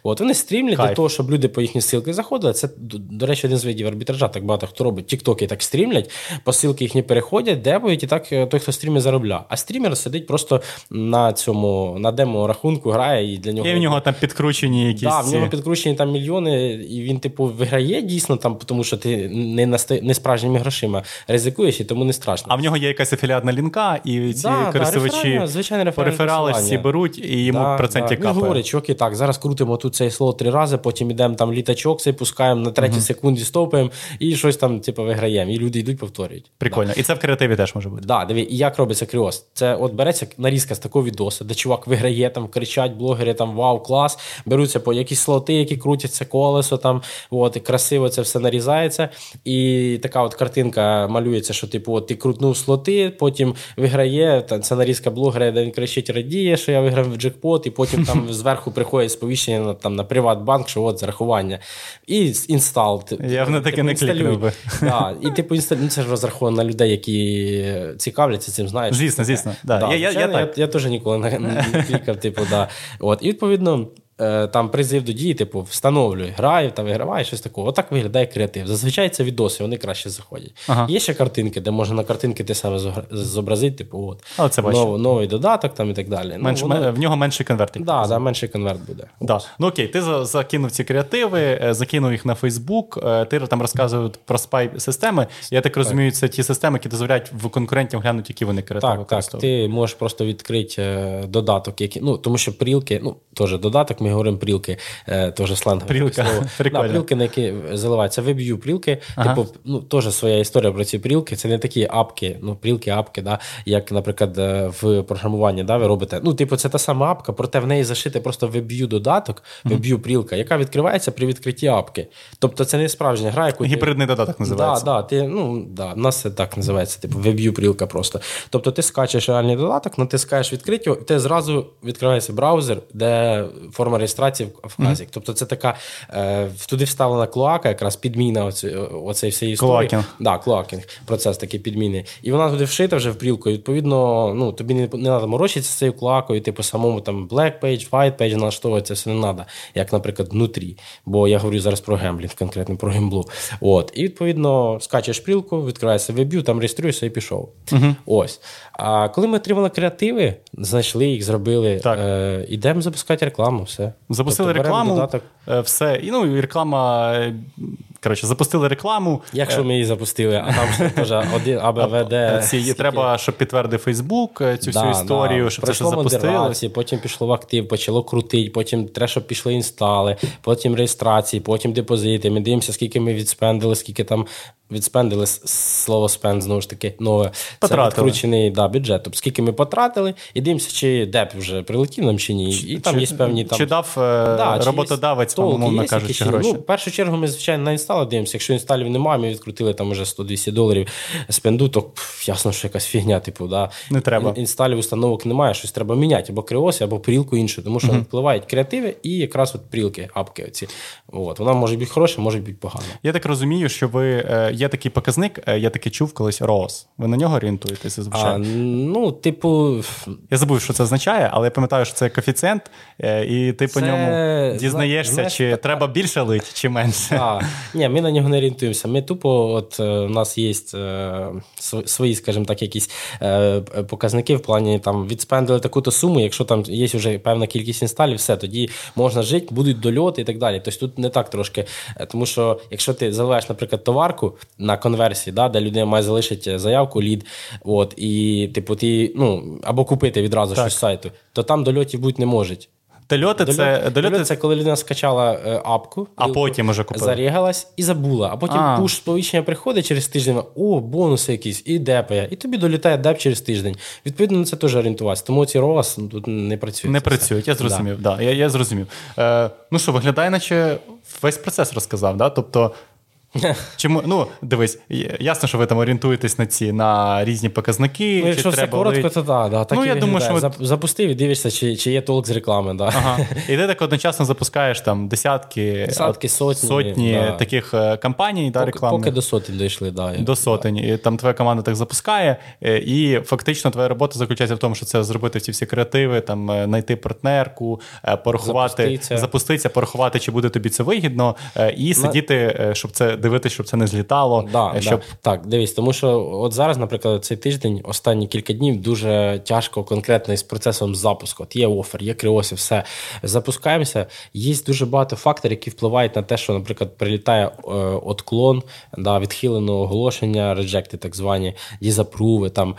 [SPEAKER 2] От Вони стрімлять Кайф. для того, щоб люди по їхні ссылки заходили. Це, до речі, один з видів арбітража. Так багато хто робить. Тіктоки так стрімлять, посилки їхні переходять, дебують, і так е, той, хто стрімить, заробляє. А стрімер сидить просто на цьому на демо рахунку, грає і для нього.
[SPEAKER 1] І в нього там підкручені якісь.
[SPEAKER 2] Так, в нього підкручені там мільйони, і він, типу, виграє дійсно, там, тому що ти не насти... не справжніми грошима ризикуєш, і тому не страшно.
[SPEAKER 1] А в нього є якась афіліатна лінка, і ці да, користувачі да, переферали всі беруть, і йому да, проценті да. капає. Він
[SPEAKER 2] говорить, чуваки, так, зараз крутимо тут цей слот три рази, потім йдемо там літачок, цей пускаємо на третій uh-huh. секунді, стопаємо і щось там, типу, виграємо. І люди йдуть, повторюють.
[SPEAKER 1] Прикольно.
[SPEAKER 2] Да.
[SPEAKER 1] І це в креативі теж може бути.
[SPEAKER 2] Да, диві, і як робиться кріоз? Це от береться нарізка з такого відоса, де чувак виграє, там кричать блогери, там вау, клас, беруться по якісь слоти, які крутяться колесо, там от, і красиво це все нарізається. І така от картинка малюється, що типу, от ти крутнув слоти, потім виграє. Це нарізка блогера, де він кричить, радіє, що я виграв в джекпот, і потім там зверху приходить сповіщення на там на Приватбанк, що от зарахування. І інстал.
[SPEAKER 1] Я в не таке не клікнув би.
[SPEAKER 2] Да, І типу інсталюй. Ну, це ж розраховано на людей, які цікавляться цим, знаєш.
[SPEAKER 1] Звісно, звісно. Да. Да. Я, я, я,
[SPEAKER 2] я, я теж ніколи не, не клікав, типу, да. От. І відповідно. Е, там призив до дії, типу, встановлюй, граю та виграваю, щось такого. Отак виглядає креатив. Зазвичай це відоси, вони краще заходять. Ага. Є ще картинки, де можна на картинки те саме зобразити, типу, от,
[SPEAKER 1] це
[SPEAKER 2] нов, новий додаток там і так далі.
[SPEAKER 1] Ну, Менш, ну, воно... В нього менший конверт.
[SPEAKER 2] Да, да, менший конверт буде.
[SPEAKER 1] Да. Ну окей, ти закинув ці креативи, е, закинув їх на Фейсбук, е, ти там розказував про спай системи. Я так розумію, це ті системи, які дозволяють в конкурентів глянути, які вони креативи
[SPEAKER 2] Так, так. Ти можеш просто відкрити додаток, який, ну, тому що прілки, ну, теж додаток, ми говоримо прілки. Е, теж сланг.
[SPEAKER 1] Прілка.
[SPEAKER 2] Да, прілки, на які заливаються. Виб'ю прілки. Ага. Типу, ну, теж своя історія про ці прілки. Це не такі апки, ну, прілки, апки, да, як, наприклад, е, в програмуванні да, ви робите. Ну, типу, це та сама апка, проте в неї зашити просто виб'ю додаток, виб'ю прілка, яка відкривається при відкритті апки. Тобто це не справжня гра, яку.
[SPEAKER 1] Гібридний ти... додаток називається.
[SPEAKER 2] Да, да, ти, ну, да, У нас це так називається, типу, виб'ю прілка просто. Тобто ти скачеш реальний додаток, натискаєш відкриття, і ти зразу відкривається браузер, де форма реєстрації в Казік. Mm-hmm. Тобто це така е, туди вставлена клоака, якраз підміна оці, оцеї всієї історії.
[SPEAKER 1] Cloaking.
[SPEAKER 2] Да, cloaking, процес такий підміни. І вона туди вшита вже в прилку. І, відповідно, ну, тобі не, не треба морочитися з цією клоакою, типу самому там black page, white page налаштовувати, все не треба, як, наприклад, в нутрі. Бо я говорю зараз про гемблінг, конкретно про гемблу. От. І відповідно скачеш прілку, відкривається веб'ю, там реєструєшся і пішов.
[SPEAKER 1] Mm-hmm.
[SPEAKER 2] Ось. А коли ми отримали креативи, знайшли їх, зробили, е, ідемо запускати рекламу. все.
[SPEAKER 1] Запустили тобто, рекламу, додаток. Е, все. І, ну, реклама. Е, коротше, запустили рекламу.
[SPEAKER 2] Якщо ми її запустили, а там теж один АБВД.
[SPEAKER 1] Ці, треба, щоб підтвердив Фейсбук цю да, всю історію, да. щоб це все запустилось.
[SPEAKER 2] Потім пішло в актив, почало крутити, потім треба, щоб пішли інстали, потім реєстрації, потім депозити. Ми дивимося, скільки ми відспендили, скільки там відспендили слово спенд, знову ж таки, нове.
[SPEAKER 1] Потратили.
[SPEAKER 2] Це відкручений да, бюджет. Тобто, скільки ми потратили, і дивимося, чи деп вже прилетів нам чи ні. І там
[SPEAKER 1] чи,
[SPEAKER 2] є певні там.
[SPEAKER 1] Чи дав е, да, роботодавець, умовно кажучи, гроші?
[SPEAKER 2] Ну, в першу чергу ми, звичайно, на інстали дивимося. Якщо інсталів немає, ми відкрутили там уже 100-200 доларів спенду, то пф, ясно, що якась фігня, типу, да.
[SPEAKER 1] Не треба.
[SPEAKER 2] Інсталів установок немає, щось треба міняти, або криоси, або прілку іншу, тому що uh-huh. впливають креативи і якраз от прілки, апки. Оці. От. Вона може бути хороша, може бути погана.
[SPEAKER 1] Я так розумію, що ви е, є такий показник, е, я таки чув колись ROS. Ви на нього орієнтуєтеся звичайно?
[SPEAKER 2] Ну, типу.
[SPEAKER 1] Я забув, що це означає, але я пам'ятаю, що це коефіцієнт, е, і ти це... по ньому дізнаєшся, Знаєш, чи так... треба більше лить, чи менше.
[SPEAKER 2] А, Ні, ми на нього не орієнтуємося. Ми тупо, от у нас є свої, скажімо так, якісь показники в плані там відспендили таку-то суму, якщо там є вже певна кількість інсталів, все, тоді можна жити, будуть дольоти і так далі. Тобто тут не так трошки. Тому що якщо ти заливаєш, наприклад, товарку на конверсії, да, де людина має залишити заявку, лід, от, і типу ти ну, або купити відразу так. щось з сайту, то там дольотів бути не можуть.
[SPEAKER 1] Дольоти
[SPEAKER 2] Дольот,
[SPEAKER 1] це
[SPEAKER 2] дольоти... це коли людина скачала е, апку,
[SPEAKER 1] а потім уже купила.
[SPEAKER 2] зарігалась і забула. А потім пуш сповіщення приходить через тиждень, о, бонуси якісь, і депає. І тобі долітає деп через тиждень. Відповідно, на це теж орієнтуватися. Тому ці ROAS тут не працюють.
[SPEAKER 1] Не працюють, я зрозумів. Да. да я, я зрозумів. Е, Ну що, виглядає, наче весь процес розказав. Да? Тобто Чому ну дивись, ясно, що ви там орієнтуєтесь на ці на різні показники.
[SPEAKER 2] Ну, Якщо
[SPEAKER 1] чи
[SPEAKER 2] все коротко,
[SPEAKER 1] ли...
[SPEAKER 2] то да, да, так ну, і я думаю, що запустив і дивишся, чи чи є толк з реклами. Да. Ага.
[SPEAKER 1] І ти так одночасно запускаєш там десятки
[SPEAKER 2] десятки сотні
[SPEAKER 1] сотні да. таких е, кампаній да, рекламних.
[SPEAKER 2] Поки до сотень дійшли, да.
[SPEAKER 1] До сотень. І там твоя команда так запускає, е, і фактично твоя робота заключається в тому, що це зробити ці всі креативи, там е, знайти партнерку, порахувати, запуститися, запуститися порахувати, чи буде тобі це вигідно, і сидіти, щоб це дивитися, щоб це не злітало.
[SPEAKER 2] Да, щоб... да. Так, дивись, тому що от зараз, наприклад, цей тиждень, останні кілька днів, дуже тяжко конкретно із процесом запуску. От Є офер, є криоси, все. Запускаємося. Є дуже багато факторів, які впливають на те, що, наприклад, прилітає е, отклон, да, відхиленого оголошення, реджекти, так звані, дізапруви, там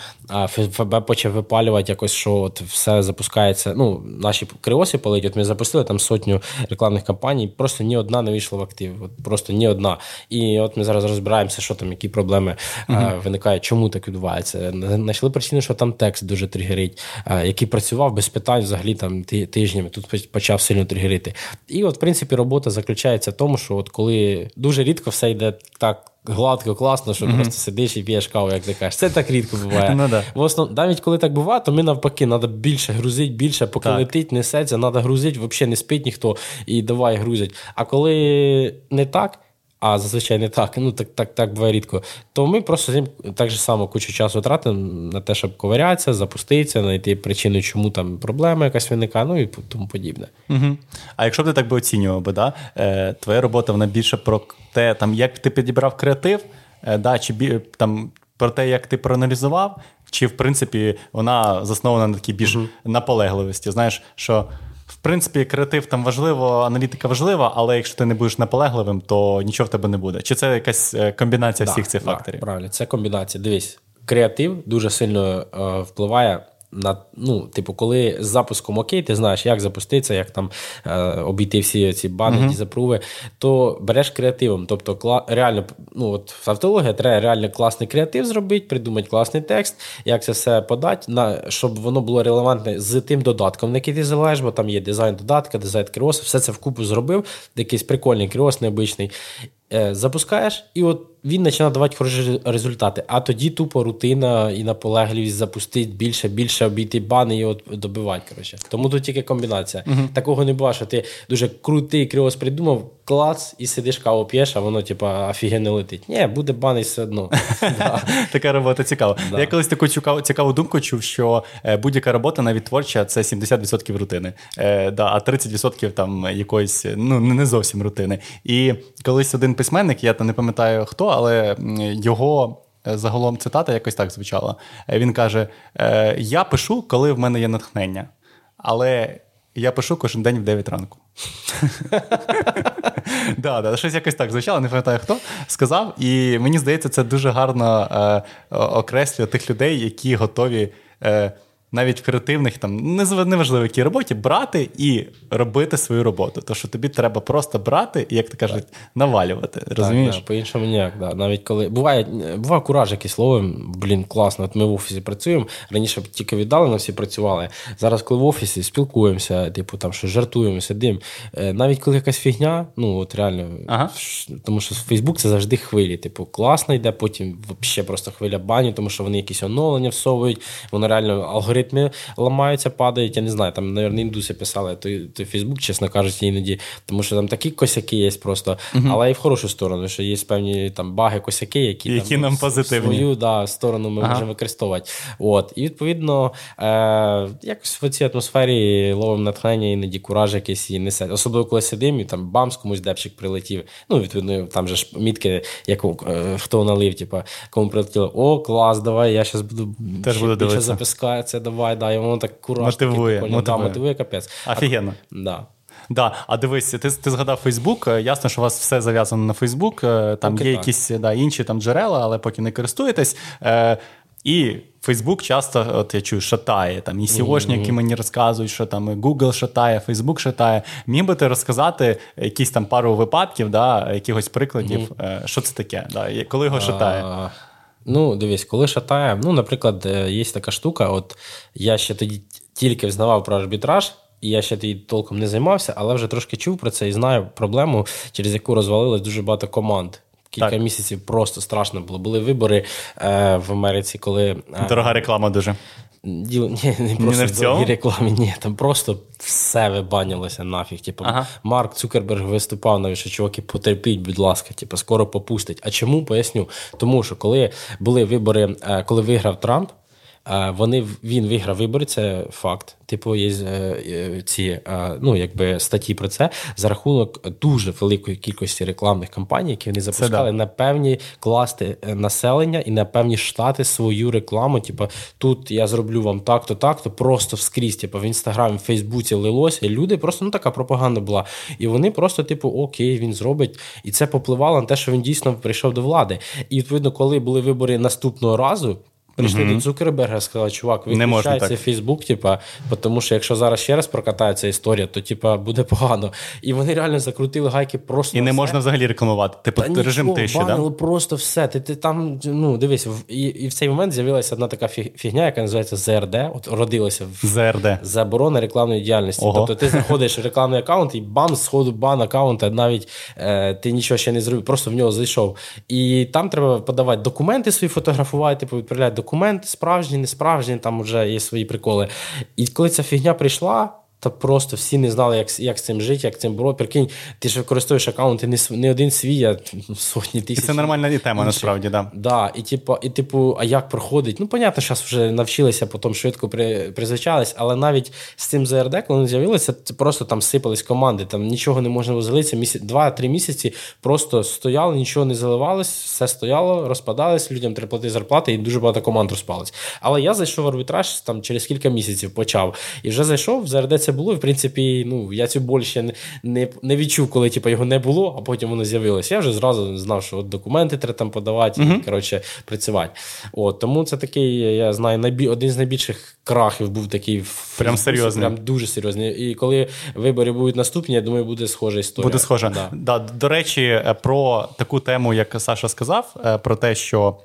[SPEAKER 2] ФБ почав випалювати якось, що от все запускається. Ну, наші криоси полетять. От ми запустили там сотню рекламних кампаній, просто ні одна не вийшла в актив. От Просто ні одна. І от ми зараз розбираємося, що там, які проблеми uh-huh. виникають, чому так відбувається. Знайшли причину, що там текст дуже тригерить, який працював без питань взагалі там тижнями. Тут почав сильно тригерити. І, от, в принципі, робота заключається в тому, що от коли дуже рідко все йде так. Гладко, класно, що mm-hmm. просто сидиш і п'єш каву, як ти кажеш. Це так рідко буває.
[SPEAKER 1] ну, да.
[SPEAKER 2] В основ... Навіть коли так буває, то ми навпаки, треба більше грузити, більше, поки так. летить, несеться, треба грузити, взагалі не спить ніхто і давай грузять. А коли не так, а зазвичай не так, ну так так, так буває рідко. То ми просто так же само кучу часу тратимо на те, щоб ковирятися, запуститися, знайти причину, чому там проблема якась виникає, ну і тому подібне.
[SPEAKER 1] Угу. А якщо б ти так би оцінював би, да? е, твоя робота вона більше про те, там, як ти підібрав креатив, е, да, чи там про те, як ти проаналізував, чи в принципі вона заснована на такій більш угу. наполегливості. Знаєш, що принципі, креатив там важливо, аналітика важлива, але якщо ти не будеш наполегливим, то нічого в тебе не буде. Чи це якась е, комбінація да, всіх цих да, факторів?
[SPEAKER 2] Правильно, це комбінація. Дивись, креатив дуже сильно е, впливає на, ну, типу, коли з запуском окей, ти знаєш, як запуститися, як там е, обійти всі ці бани, uh-huh. запруви, то береш креативом. Тобто, кла, реально, ну от в автологія треба реально класний креатив зробити, придумати класний текст, як це все подати, на, щоб воно було релевантне з тим додатком, на який ти залежиш, бо там є дизайн додатка, дизайн кріосу, все це вкупу зробив, якийсь прикольний кріос необичний. Е, запускаєш, і от він починає давати хороші результати. А тоді тупо рутина і наполегливість запустити більше, більше обійти бани і от добивати. Коротше. Тому тут тільки комбінація. Угу. Такого не буває, що ти дуже крутий кріос придумав, клац, і сидиш каву п'єш, а воно, типа, офігенно летить. Ні, буде бани все одно.
[SPEAKER 1] Така робота цікава. Я колись таку цікаву думку чув, що е, будь-яка робота, навіть творча, це 70% рутини, е, а 30% там якоїсь, ну не зовсім рутини. І колись один письменник, я не пам'ятаю хто, але його. Е, загалом цитата якось так звучала. Він каже: Я пишу, коли в мене є натхнення, але я пишу кожен день в 9 ранку. Да, да, Щось якось так звучало, не пам'ятаю хто сказав. І мені здається, це дуже гарно е, окреслює тих людей, які готові. Е, навіть в креативних, там неважливо, якій роботі, брати і робити свою роботу. То що тобі треба просто брати і, як то кажуть, навалювати. розумієш?
[SPEAKER 2] Так, По-іншому ніяк. Да. Навіть коли буває буває кураж якийсь ловим, блін, класно. От ми в офісі працюємо. Раніше тільки віддалено всі працювали. Зараз, коли в офісі спілкуємося, типу там що жартуємо, сидимо. Е, навіть коли якась фігня, ну от реально, ага. тому що Фейсбук це завжди хвилі. Типу, класно йде, потім взагалі просто хвиля бані, тому що вони якісь оновлення всовують, воно реально алгоритми ламаються, падають. Я не знаю, там, мабуть, індуси писали той той Фейсбук, чесно кажучи, іноді, тому що там такі косяки є просто, uh але і в хорошу сторону, що є певні там баги, косяки, які
[SPEAKER 1] які там, нам позитивні.
[SPEAKER 2] свою да, сторону ми ага. можемо використовувати. От. І відповідно, е, якось в цій атмосфері ловимо натхнення, іноді кураж якийсь і несе. Особливо, коли сидимо, і там бамс, комусь депчик прилетів. Ну, відповідно, там же ж мітки, як е, хто налив, типу, кому прилетіло, о, клас, давай, я зараз буду
[SPEAKER 1] Теж буду більше
[SPEAKER 2] запискається, давай, да, і воно так кураж.
[SPEAKER 1] Мотивує,
[SPEAKER 2] такий, мотивує. Да, мотивує капець.
[SPEAKER 1] Офігенно.
[SPEAKER 2] Да.
[SPEAKER 1] Да, а дивись, ти ти згадав Фейсбук. Ясно, що у вас все зав'язано на Фейсбук. Там поки є так. якісь да, інші там джерела, але поки не користуєтесь. Е, І Фейсбук часто, от я чую, шатає. Там і сіошники mm-hmm. мені розказують, що там і Google шатає, Фейсбук шатає. Міг би ти розказати якісь там пару випадків, да, якихось прикладів, mm-hmm. що це таке? Да, Коли його шатає?
[SPEAKER 2] Ну, дивись, коли шатає, ну, наприклад, е, є така штука, от я ще тоді тільки взнавав про арбітраж, і я ще тоді толком не займався, але вже трошки чув про це і знаю проблему, через яку розвалилось дуже багато команд. Кілька так. місяців просто страшно було. Були вибори е, в Америці, коли.
[SPEAKER 1] Е, Дорога реклама дуже.
[SPEAKER 2] Ні, не просто в цьому? рекламі, ні, там просто все вибанялося нафіг. Типу, ага. Марк Цукерберг виступав навіть, що чуваки, потерпіть, будь ласка, типу, скоро попустить. А чому поясню? Тому що коли були вибори, е, коли виграв Трамп, вони він виграв вибори, це факт типу, є е, ці ну, якби статті про це за рахунок дуже великої кількості рекламних кампаній, які вони запускали на певні класти е, населення і на певні штати свою рекламу. Типу, тут я зроблю вам так-то, так-то, просто вскрізь. Типу, в інстаграмі, в Фейсбуці лилося. І люди просто ну така пропаганда була. І вони просто, типу, окей, він зробить. І це попливало на те, що він дійсно прийшов до влади. І відповідно, коли були вибори наступного разу. Прийшли mm-hmm. до Цукерберга, сказали, чувак, виключається Фейсбук, типа, тому що якщо зараз ще раз прокатається історія, то типа буде погано. І вони реально закрутили гайки просто.
[SPEAKER 1] І не все. можна взагалі рекламувати. Типу Та режим нічого, тиші,
[SPEAKER 2] банили да? просто все. Ти ти там, ну дивись, і, і в цей момент з'явилася одна така фігня, яка називається ЗРД. От родилася в
[SPEAKER 1] ЗРД.
[SPEAKER 2] заборона рекламної діяльності. Ого. Тобто ти знаходиш рекламний аккаунт і бам, сходу бан аккаунта, навіть е, ти нічого ще не зробив, просто в нього зайшов. І там треба подавати документи свої фотографувати, типу відправляти документи документ, справжній, не справжній, там вже є свої приколи. І коли ця фігня прийшла, та просто всі не знали, як як з цим жити, як цим боротися. Прикинь, ти ж використовуєш аккаунти не не один свій, а сотні тисяч.
[SPEAKER 1] І Це нормальна тема, насправді, да.
[SPEAKER 2] Да, І типу, і, типу, а як проходить? Ну, понятно, зараз вже навчилися, потім швидко при, призвичались, але навіть з цим ЗРД, коли вони з'явилися, це просто там сипались команди, там нічого не можна розлитися. Місяць, два-три місяці просто стояли, нічого не заливалось, все стояло, розпадалось, людям треба платити зарплати, і дуже багато команд розпалось. Але я зайшов в арбітраж там через кілька місяців почав. І вже зайшов в ЗРД. Це було. В принципі, ну я цю боль ще не не відчув, коли типу, його не було, а потім воно з'явилося. Я вже зразу знав, що от документи треба там подавати uh-huh. і коротше працювати. От тому це такий, я знаю, найбі... один з найбільших крахів був такий
[SPEAKER 1] прям серйозний.
[SPEAKER 2] Прям дуже серйозний. І коли вибори будуть наступні, я думаю, буде схожа історія.
[SPEAKER 1] Буде схожа. Да. Да. До речі, е, про таку тему, як Саша сказав, е, про те, що.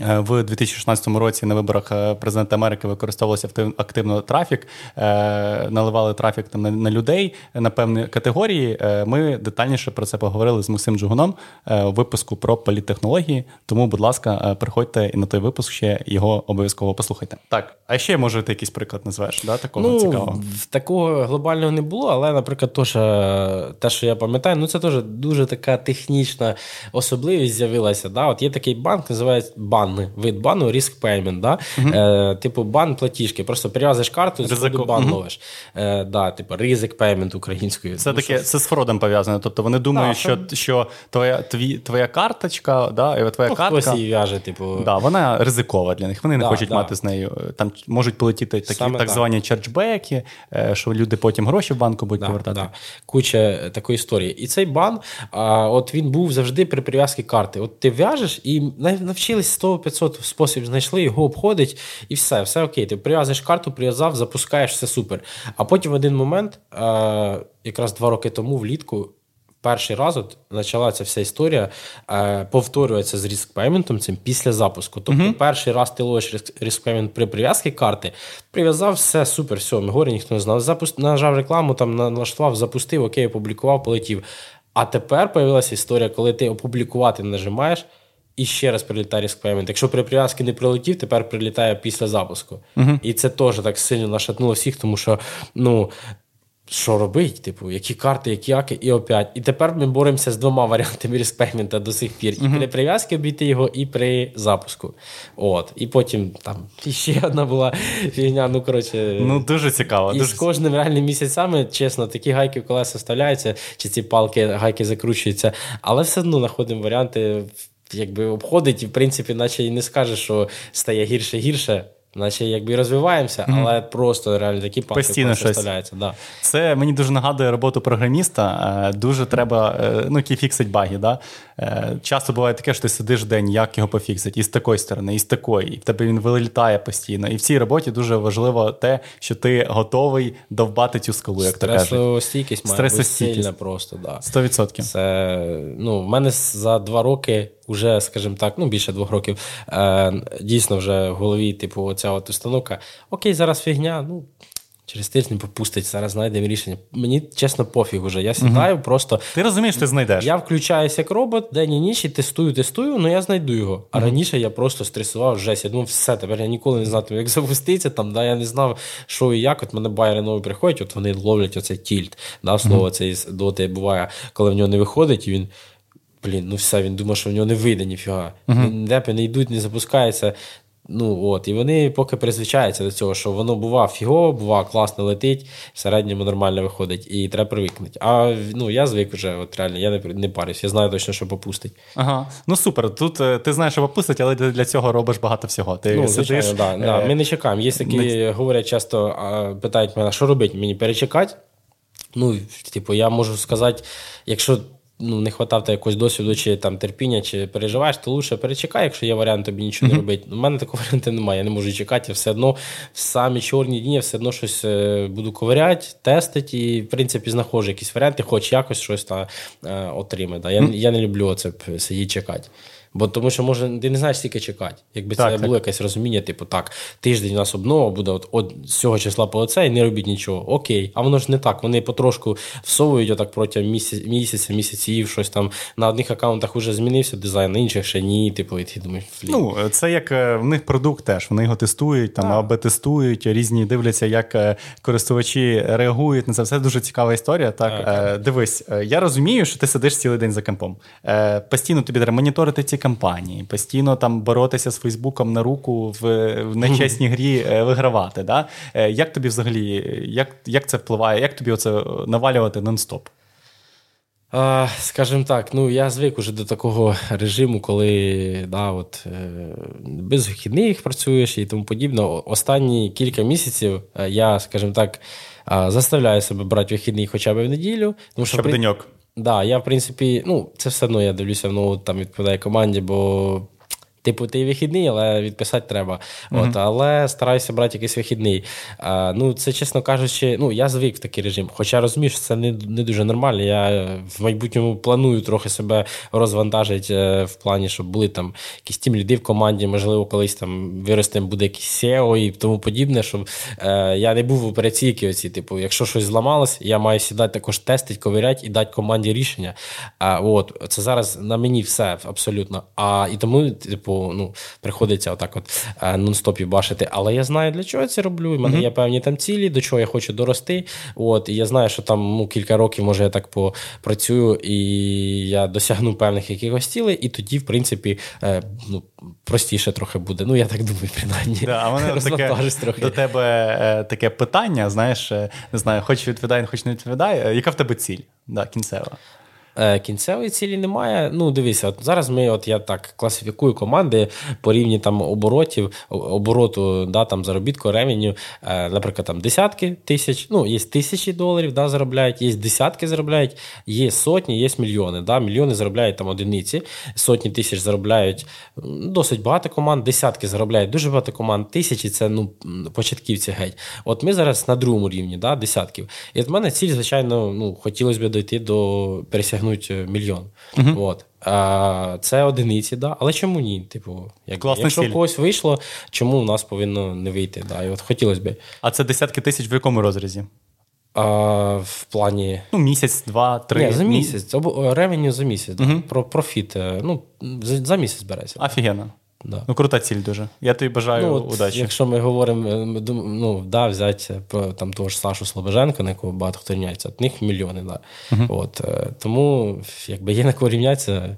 [SPEAKER 1] Е, в 2016 році на виборах е, президента Америки використовувався активно трафік, е, наливали трафік там на, на людей на певні категорії. Ми детальніше про це поговорили з Максим Джугуном у випуску про політтехнології. Тому, будь ласка, приходьте і на той випуск ще його обов'язково послухайте. Так, а ще може ти якийсь приклад назвеш? Да, такого
[SPEAKER 2] ну,
[SPEAKER 1] цікавого?
[SPEAKER 2] Такого глобального не було, але, наприклад, то, що, те, що я пам'ятаю, ну це теж дуже така технічна особливість з'явилася. Да? От є такий банк, називається банк бан, вид бану, риск payment, да? Угу. Е, Типу бан платіжки. Просто прив'язуєш карту, Ризику. бан ловиш. Е, да, Типу ризик payment українською.
[SPEAKER 1] Це ну, таке, це з фродом пов'язане. Тобто вони думають, да, що там... що твоя тві, твоя карточка, да, твоя
[SPEAKER 2] ну,
[SPEAKER 1] картка,
[SPEAKER 2] хтось її в'яже, типу...
[SPEAKER 1] да, вона ризикова для них. Вони не да, хочуть мати з нею. Там можуть полетіти такі Саме так, звані чарджбеки, е, що люди потім гроші в банку будуть повертати.
[SPEAKER 2] Куча такої історії. І цей бан, а, от він був завжди при прив'язці карти. От ти в'яжеш і навчились з того 500 спосіб знайшли, його обходить, і все, все окей. Ти прив'язуєш карту, прив'язав, запускаєш, все супер. А потім в один момент, е, якраз два роки тому, влітку, перший раз от почала ця вся історія е, повторюється з різкпейментом цим після запуску. Тобто, uh-huh. перший раз ти ловиш різкпеймент при прив'язці карти, прив'язав все супер, все, горе ніхто не знав. Запуск, нажав рекламу, там налаштував, запустив, окей, опублікував, полетів. А тепер з'явилася історія, коли ти опублікувати нажимаєш. І ще раз прилітає різкпеймент. Якщо при прив'язці не прилетів, тепер прилітає після запуску. Uh-huh. І це теж так сильно нашатнуло всіх, тому що ну, що робить, типу, які карти, які аки, і опять. І тепер ми боремося з двома варіантами респеймента до сих пір. І uh-huh. при прив'язці обійти його, і при запуску. От. І потім там ще одна була фігня. Ну, коротше,
[SPEAKER 1] ну дуже цікаво.
[SPEAKER 2] І
[SPEAKER 1] дуже...
[SPEAKER 2] з кожним реальним місяцями, чесно, такі гайки в колеса вставляються, чи ці палки гайки закручуються, але все одно знаходимо варіанти. Якби обходить, і в принципі, наче і не скажеш, що стає гірше гірше. Наче якби розвиваємося, mm-hmm. але просто реально такі палки
[SPEAKER 1] Постійно щось. Да. Це мені дуже нагадує роботу програміста. Е, дуже треба, е, ну, який фіксить баги. Да? Е, часто буває таке, що ти сидиш день, як його пофіксити, і з такої сторони, і з такої, і в тебе він вилітає постійно. І в цій роботі дуже важливо те, що ти готовий довбати цю скалу, як то кажуть.
[SPEAKER 2] Стресостійкість має бути сильна просто. Да.
[SPEAKER 1] 100%.
[SPEAKER 2] Це, ну, в мене за два роки вже, скажімо так, ну більше двох років, е, дійсно вже в голові, типу, оця от установка. Окей, зараз фігня, ну. Через тиждень попустить, зараз знайдемо рішення. Мені чесно, пофіг уже. Я сідаю, угу. просто.
[SPEAKER 1] Ти розумієш, ти знайдеш.
[SPEAKER 2] Я включаюся як робот, день і ніч і тестую, тестую, але ну, я знайду його. А угу. раніше я просто стресував жесть. Я думав, все, тепер я ніколи не знатиму, як запуститься там. Да, Я не знав, що і як. От мене байери нові приходять, от вони ловлять оцей тільт. Да, Слово угу. це доти буває, коли в нього не виходить, і він. Блін, ну все, він думає, що в нього не вийде ніфіга. Uh-huh. Депи не йдуть, не запускаються. Ну от, І вони поки призвичаються до цього, що воно бува фіго, бува класно летить, в середньому нормально виходить, і треба привикнути. А ну я звик вже, от реально, я не не парюсь, я знаю точно, що попустить.
[SPEAKER 1] Ага, ну супер. Тут е, ти знаєш, що попустить, але для цього робиш багато всього. Ти
[SPEAKER 2] ну, сидиш, звичайно, да, е... да. Ми не чекаємо. Є такі, не... говорять часто, питають мене, що робити, мені перечекати. Ну, типу, я можу сказати, якщо ну, не хватав якогось досвіду, чи там терпіння, чи переживаєш, то лучше перечекай, якщо є варіант, тобі нічого mm-hmm. не робити. У мене такого варіанту немає, я не можу чекати, я все одно в самі чорні дні я все одно щось е, буду ковиряти, тестити і, в принципі, знаходжу якісь варіанти, хоч якось щось та, е, отримати. Да. Я mm-hmm. я не люблю оце сидіти чекати. Бо тому що може ти не знаєш стільки чекати. Якби так, це так. було якесь розуміння, типу, так, тиждень у нас обнова буде от, от з цього числа по оце і не робіть нічого. Окей, а воно ж не так. Вони потрошку всовують отак протягом місяця, місяця, місяців, щось там на одних аккаунтах вже змінився дизайн, на інших ще ні. Типу, і ти думаєш,
[SPEAKER 1] флі. Ну, це як е, в них продукт теж. Вони його тестують, там аби тестують, різні дивляться, як е, користувачі реагують на це. Все дуже цікава історія. Так, так. Е, дивись, я розумію, що ти сидиш цілий день за компом. Постійно тобі треба моніторити ці кампанії, постійно там боротися з Фейсбуком на руку в, в нечесній грі е, вигравати. Да? Е, як тобі взагалі, як як це впливає, як тобі оце навалювати нон-стоп?
[SPEAKER 2] Скажімо так, ну я звик уже до такого режиму, коли да, от, е, без вихідних працюєш і тому подібне. Останні кілька місяців я, скажімо так, заставляю себе брати вихідний хоча б в неділю.
[SPEAKER 1] Тому що Щоб деньок.
[SPEAKER 2] Да, я, в принципі, ну, це все одно я дивлюся, ну, там відповідає команді, бо Типу, ти вихідний, але відписати треба. Mm-hmm. От, Але стараюся брати якийсь вихідний. А, Ну, Це, чесно кажучи, ну, я звик в такий режим. Хоча розумію, що це не не дуже нормально. Я в майбутньому планую трохи себе розвантажити е, в плані, щоб були там якісь тім ліди в команді, можливо, колись там виростемо буде якийсь SEO і тому подібне, щоб е, я не був в операційки. Оці, типу, якщо щось зламалось, я маю сідати також тестити, ковиряти і дати команді рішення. А, от, Це зараз на мені все абсолютно. А і тому, типу ну, приходиться отак от е, нон-стоп бачити. Але я знаю, для чого я це роблю. У мене mm-hmm. є певні там цілі, до чого я хочу дорости. От, І я знаю, що там ну, кілька років, може, я так попрацюю, і я досягну певних якихось цілей, і тоді, в принципі, е, ну, простіше трохи буде. Ну, я так думаю, принаймні.
[SPEAKER 1] Да, а мене таке, трохи. До тебе е, таке питання, знаєш, не знаю, хоч відповідає, хоч не відповідає. Яка в тебе ціль? Да, Кінцева.
[SPEAKER 2] Е, кінцевої цілі немає. Ну, дивися, от зараз ми, от я так класифікую команди по рівні там оборотів, обороту, да, там заробітку, ревеню, е, наприклад, там десятки тисяч, ну, є тисячі доларів, да, заробляють, є десятки заробляють, є сотні, є мільйони. Да, Мільйони заробляють там одиниці, сотні тисяч заробляють досить багато команд, десятки заробляють дуже багато команд, тисячі це ну, початківці геть. От ми зараз на другому рівні, да, десятків. І от в мене ціль, звичайно, ну, хотілося б дойти до пересягнути мільйон. Угу. От. А, Це одиниці, да. але чому ні? Типу, як, якщо в когось вийшло, чому у нас повинно не вийти? Да? І от хотілося б.
[SPEAKER 1] А це десятки тисяч в якому розрізі?
[SPEAKER 2] А, В плані.
[SPEAKER 1] Ну, місяць, два, три.
[SPEAKER 2] Ні, За місяць. Ревеню за місяць. Угу. Про профіт. Е, ну, за, за місяць береться.
[SPEAKER 1] Офігенно. Да. Ну, крута ціль дуже. Я тобі бажаю ну, от, удачі.
[SPEAKER 2] Якщо ми говоримо, е, ну, да, взяти там того ж Сашу Слобоженка, на якого багато хто рівняється, от них мільйони. Да. Uh-huh. От, е, Тому, якби є на кого рівнятися,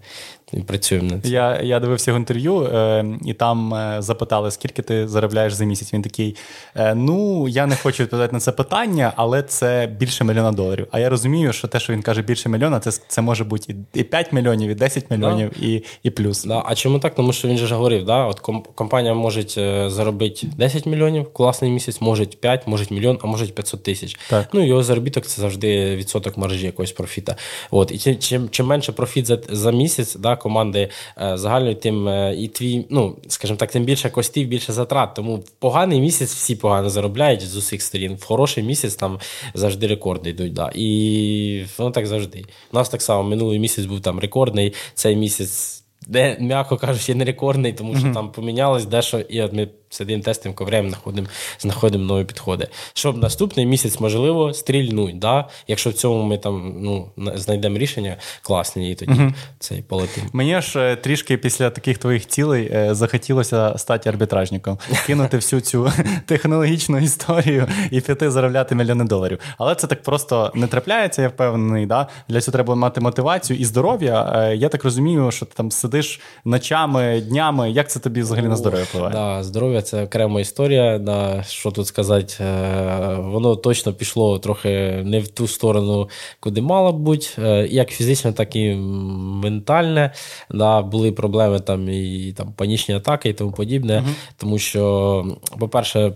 [SPEAKER 2] і працюємо над цим.
[SPEAKER 1] Я я дивився його інтерв'ю, е, і там е, запитали, скільки ти заробляєш за місяць. Він такий: е, ну, я не хочу відповідати на це питання, але це більше мільйона доларів. А я розумію, що те, що він каже, більше мільйона, це це може бути і 5 мільйонів, і 10 мільйонів, да. і і плюс.
[SPEAKER 2] Да. А чому так? Тому що він же говорив, да? от компанія може е, заробити 10 мільйонів, класний місяць, може 5, може мільйон, а може 500 тисяч. Так. Ну, його заробіток це завжди відсоток маржі якогось профіта. От. І чим чим менше профіт за за місяць, да, команди е, тим е, і твій, ну скажімо так, тим більше костів, більше затрат. Тому в поганий місяць всі погано заробляють з усіх сторін. В хороший місяць там завжди рекорди йдуть. Да. І воно так завжди. У нас так само минулий місяць був там рекордний, цей місяць. Де, м'яко кажучи, не рекордний, тому що mm-hmm. там помінялось дещо, і от ми сидимо, тестимо, коврем, знаходимо знаходимо нові підходи. Щоб наступний місяць, можливо, стрільнуть. Да? Якщо в цьому ми там ну, знайдемо рішення класні, і тоді угу. цей полетим.
[SPEAKER 1] Мені ж е, трішки після таких твоїх цілей е, захотілося стати арбітражником, кинути всю цю технологічну історію і піти заробляти мільйони доларів. Але це так просто не трапляється, я впевнений. Да? Для цього треба мати мотивацію і здоров'я. Е, я так розумію, що ти там сидиш ночами, днями. Як це тобі взагалі на здоров'я впливає?
[SPEAKER 2] Да, здоров'я це окрема історія. Да, Що тут сказати, е, воно точно пішло трохи не в ту сторону, куди мало бути, е, як фізично, так і ментальне. Да, Були проблеми там і там панічні атаки і тому подібне. uh Тому що, по-перше,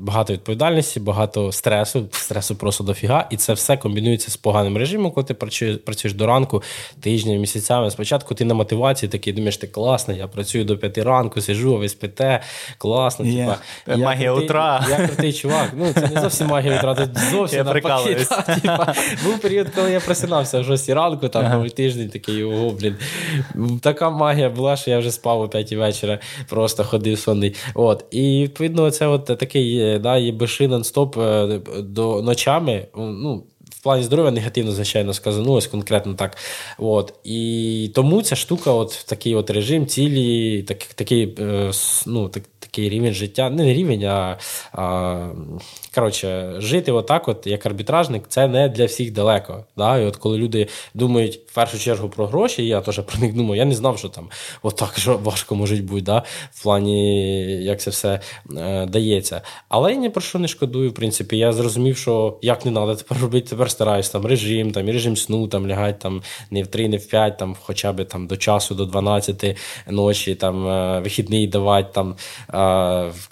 [SPEAKER 2] багато відповідальності, багато стресу, стресу просто дофіга, і це все комбінується з поганим режимом, коли ти працюєш до ранку, тижнями, місяцями. Спочатку ти на мотивації такий думаєш, ти класний, я працюю до п'яти ранку, сижу, ви спите, класно. Yeah.
[SPEAKER 1] Типа, магія
[SPEAKER 2] крутий,
[SPEAKER 1] утра.
[SPEAKER 2] Я крутий чувак. Ну, це не зовсім магія утра, це зовсім навпаки. Типа, був період, коли я просинався в 6 ранку, там ага. тиждень такий, ого, блін. Така магія була, що я вже спав о 5 вечора, просто ходив сонний. От. І відповідно, це от такий да, єбеши нон-стоп е, до ночами. ну, в плані здоров'я негативно, звичайно, сказанулось конкретно так. От. І тому ця штука, от такий от режим, цілі, так, такий е, ну, так, такий рівень життя, не рівень, а, а коротше, жити отак, от, як арбітражник, це не для всіх далеко. Да? І от коли люди думають в першу чергу про гроші, я теж про них думаю, я не знав, що там отак важко може бути, да? в плані, як це все е, дається. Але я ні про що не шкодую. В принципі, я зрозумів, що як не треба тепер робити, тепер стараюсь там режим, там, і режим сну, там лягати там не в 3, не в 5, там хоча б там до часу, до 12 ночі, там е, вихідний давати. там.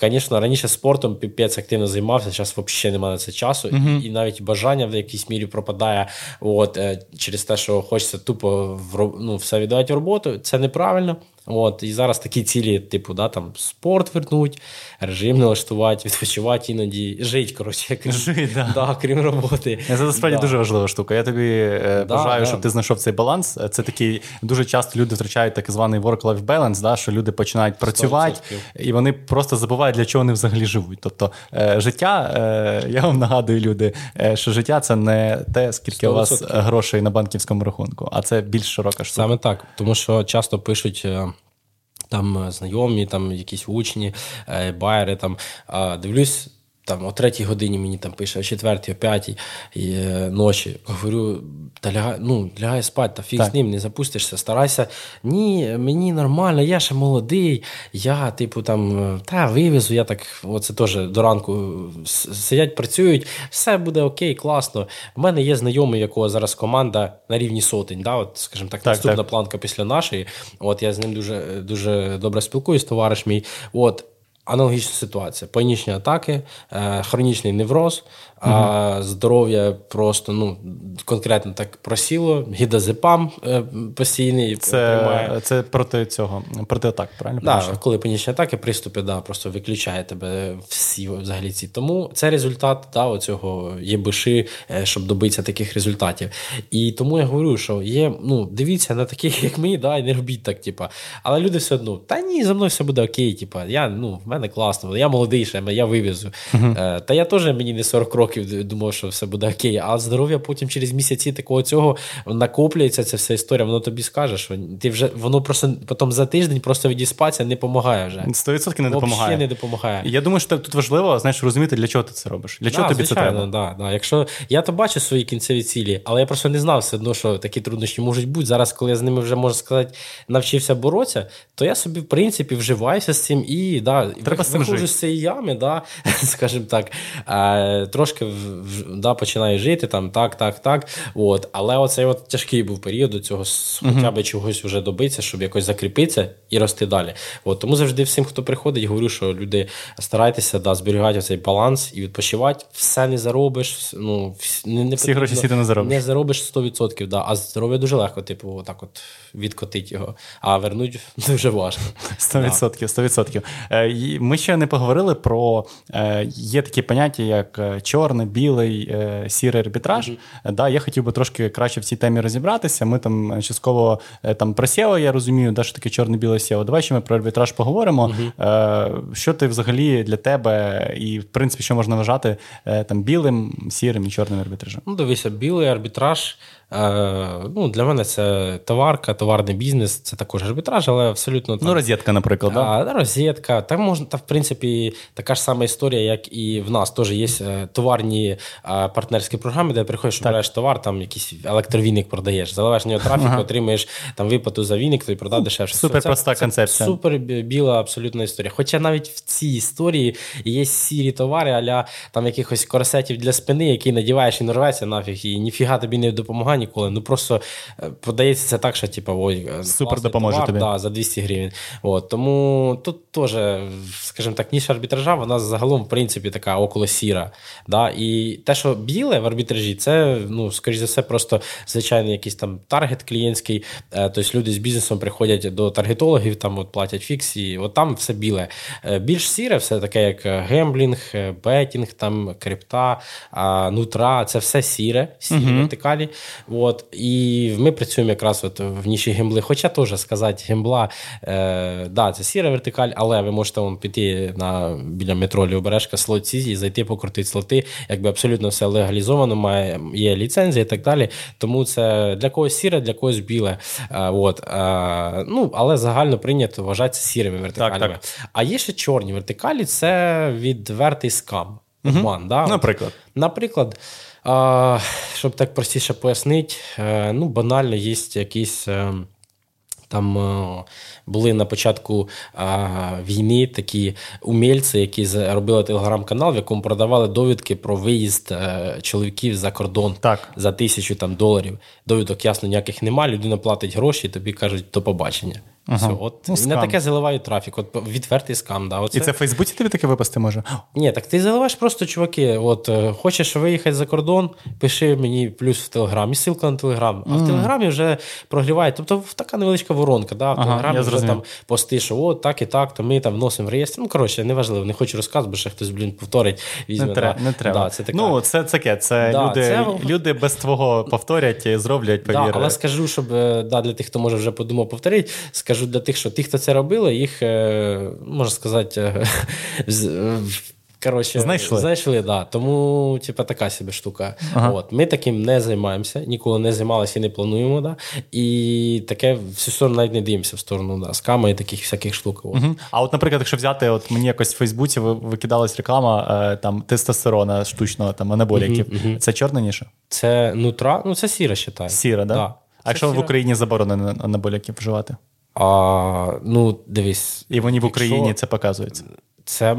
[SPEAKER 2] Звісно, раніше спортом піпець активно займався, зараз взагалі немає на це часу, uh-huh. і навіть бажання в якійсь мірі пропадає от, е, через те, що хочеться тупо в, ну, все віддавати в роботу. Це неправильно. От, І зараз такі цілі, типу, да, там, спорт вернуть, режим налаштувати, відпочивати іноді, жити, коротше, крім,
[SPEAKER 1] Жить, да.
[SPEAKER 2] Да, крім роботи.
[SPEAKER 1] Це насправді да. дуже важлива штука. Я тобі е, да, бажаю, щоб ти знайшов цей баланс. Це такий дуже часто люди втрачають так званий work-life balance, да, що люди починають працювати, 100%. і вони просто забувають, для чого вони взагалі живуть. Тобто е, життя, е, я вам нагадую, люди, що життя це не те, скільки 100%. у вас грошей на банківському рахунку, а це більш широка штука.
[SPEAKER 2] Саме так, тому що часто пишуть там е, знайомі, там якісь учні, е, байери. Там Дивлюсь, там о третій годині мені там пише, о четвертій, о п'ятій е, ночі. Говорю, та лягай, ну, лягай спати, та фіг так. з ним, не запустишся, старайся. Ні, мені нормально, я ще молодий, я, типу, там, та вивезу, я так, оце теж до ранку сидять, працюють, все буде окей, класно. У мене є знайомий, якого зараз команда на рівні сотень. Да? От, скажімо так, так наступна так. планка після нашої. От Я з ним дуже дуже добре спілкуюсь, товариш мій. От, Аналогічна ситуація: панічні атаки, е, хронічний невроз, а здоров'я просто ну конкретно так просіло, гідозепам е, постійний
[SPEAKER 1] це це проти цього, проти атак, правильно?
[SPEAKER 2] Да, коли панічні атаки, приступи, да, просто виключає тебе всі взагалі ці. Тому це результат да, оцього ЄБШ, е, щоб добитися таких результатів. І тому я говорю, що є, ну, дивіться на таких, як ми, да, і не робіть так, типа. Але люди все одно, та ні, за мною все буде окей, типа, я ну, мене класно, я молодий, ще, я вивезу. Uh-huh. Та я теж мені не 40 років думав, що все буде окей. А здоров'я потім через місяці такого цього накоплюється ця вся історія, воно тобі скаже, що ти вже воно просто потім за тиждень просто відіспатися не допомагає вже.
[SPEAKER 1] 100% не допомагає.
[SPEAKER 2] не допомагає.
[SPEAKER 1] Я думаю, що тут важливо знаєш, розуміти, для чого ти це робиш. Для чого да, тобі звичайно, це треба.
[SPEAKER 2] Да, да. Якщо я то бачу свої кінцеві цілі, але я просто не знав все одно, що такі труднощі можуть бути. Зараз, коли я з ними вже можна сказати, навчився боротися, то я собі, в принципі, вживаюся з цим і да, Треба з цієї ями, да, скажімо так, трошки да, починає жити там, так, так, так. От. Але оцей от тяжкий був період до цього хоча б чогось вже добитися, щоб якось закріпитися і рости далі. От. Тому завжди всім, хто приходить, говорю, що люди старайтеся да, зберігати цей баланс і відпочивати. Все не заробиш. ну, не, не
[SPEAKER 1] Всі гроші світу не заробиш.
[SPEAKER 2] Не заробиш 100%, да, а здоров'я дуже легко, типу, отак от відкотить його, а вернуть дуже важко.
[SPEAKER 1] 100%. 100%. Е, ми ще не поговорили про е, є такі поняття, як е, чорне, біле білий сірий арбітраж. Mm-hmm. Да, Я хотів би трошки краще в цій темі розібратися. Ми там частково там про SEO, я розумію, да, що таке чорне-біле SEO. Давай ще ми про арбітраж поговоримо. Mm-hmm. Що ти взагалі для тебе, і в принципі, що можна вважати там білим, сірим і чорним арбітражем?
[SPEAKER 2] Ну, дивися, білий арбітраж. Е, ну, Для мене це товарка, товарний бізнес, це також арбітраж, але абсолютно.
[SPEAKER 1] Там, ну, розетка, наприклад.
[SPEAKER 2] А, да? Розетка. Там можна, та, в принципі, така ж сама історія, як і в нас. Теж є е, товарні партнерські програми, де приходиш, шукаєш товар, там якийсь електровійник продаєш, заливаєш нього трафік, ага. отримуєш там виплату за війник, то й продав дешевше.
[SPEAKER 1] Супер проста концепція.
[SPEAKER 2] Супер біла абсолютна історія. Хоча навіть в цій історії є сірі товари, аля там якихось корсетів для спини, які надіваєш і нарветься нафіг, і ніфіга тобі не допомагає ніколи. Ну просто е, подається це так, що типу, ой,
[SPEAKER 1] е, супер допоможе товар, тобі.
[SPEAKER 2] Да, за 200 гривень. От, Тому тут теж, скажімо так, ніша арбітража, вона загалом, в принципі, така около сіра. Да? І те, що біле в арбітражі, це, ну, скоріш за все, просто звичайний якийсь там таргет клієнтський. Е, тобто люди з бізнесом приходять до таргетологів, там от платять фікс, і от там все біле. Більш сіре, все таке, як гемблінг, бетінг, там, крипта, нутра, це все сіре, сірі uh-huh. вертикалі. От, І ми працюємо якраз от в ніші гембли. Хоча теж сказати, гембла, е, да, це сіра вертикаль, але ви можете вон, піти на біля метро Лівобережка, Slots City, зайти, покрутити слоти. Якби абсолютно все легалізовано, має, є ліцензія і так далі. Тому це для когось сіре, для когось біле. Е, от, е, ну, Але загально прийнято вважатися сірими вертикалями. Так, так. А є ще чорні вертикалі це відвертий скам.
[SPEAKER 1] Обман, угу. да? Наприклад.
[SPEAKER 2] Наприклад. А, Щоб так простіше пояснити, е, ну, банально є якісь. Е, там е, були на початку війни такі умільці, які робили телеграм-канал, в якому продавали довідки про виїзд чоловіків за кордон
[SPEAKER 1] так.
[SPEAKER 2] за тисячу там доларів. Довідок, ясно, ніяких немає. Людина платить гроші, і тобі кажуть до побачення. Ага. Все, от ну, На таке заливають трафік, от відвертий скам. Да.
[SPEAKER 1] Оце... І це в Фейсбуці тобі таке випасти може?
[SPEAKER 2] Ні, так ти заливаєш просто, чуваки. От е, Хочеш виїхати за кордон, пиши мені плюс в Телеграмі, ссылка на Телеграм. А mm. в Телеграмі вже прогрівають. Тобто така невеличка воронка. Да? В ага, Телеграмі вже там пости, що от так і так, то ми там вносимо в реєстр. Ну, коротше, неважливо, не хочу розказувати, бо ще хтось, блін, повторить. Візьме,
[SPEAKER 1] не треба. Да. Не треба. Да, це така... Ну, це таке. Це да, люди це... люди без твого повторять, і зроблять, повір.
[SPEAKER 2] Да, але скажу, щоб е, да, для тих, хто може вже подумав повторити, скажу для тих, що тих, хто це робили, їх, е, можна сказати, е, Коротше,
[SPEAKER 1] Знайшли.
[SPEAKER 2] Знайшли, да. Тому, типа, така собі штука.
[SPEAKER 1] Ага.
[SPEAKER 2] От. Ми таким не займаємося, ніколи не займалися і не плануємо. Да. І таке в цю сторону навіть не дивимося в сторону да, скама і таких всяких штук. От.
[SPEAKER 1] Угу. А от, наприклад, якщо взяти, от мені якось в Фейсбуці ви- викидалась реклама е, там тестостерона штучного там анаболіків. Це чорна ніша?
[SPEAKER 2] Це нутра, ну це сіра вважаю.
[SPEAKER 1] Сіра, да?
[SPEAKER 2] Да.
[SPEAKER 1] А
[SPEAKER 2] Це
[SPEAKER 1] якщо в. Україні заборонено анаболіків вживати?
[SPEAKER 2] А, ну, дивись.
[SPEAKER 1] І вони в
[SPEAKER 2] якщо-
[SPEAKER 1] Україні це показується.
[SPEAKER 2] це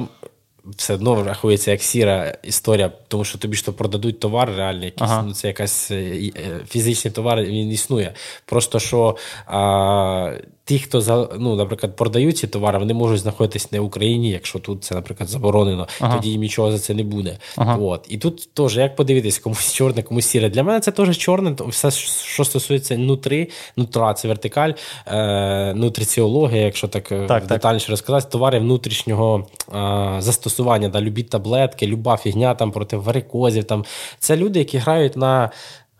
[SPEAKER 2] все одно рахується як сіра історія, тому що тобі ж продадуть товар реальний, якийсь,
[SPEAKER 1] Ага.
[SPEAKER 2] ну, це якась е, е, фізичний товар, він існує. Просто що а, ті, хто за, ну, наприклад, продають ці товари, вони можуть знаходитись не в Україні, якщо тут це, наприклад, заборонено, тоді їм нічого за це не буде. От. І тут теж, як подивитись, комусь чорне, комусь сіре. Для мене це теж чорне, то все, що стосується нутри, нутра, це вертикаль, е, нутриціологія, якщо так, е,
[SPEAKER 1] Так, так.
[SPEAKER 2] розказати, товари внутрішнього а, застосування, да, любі таблетки, люба фігня там проти варикозів. Там. Це люди, які грають на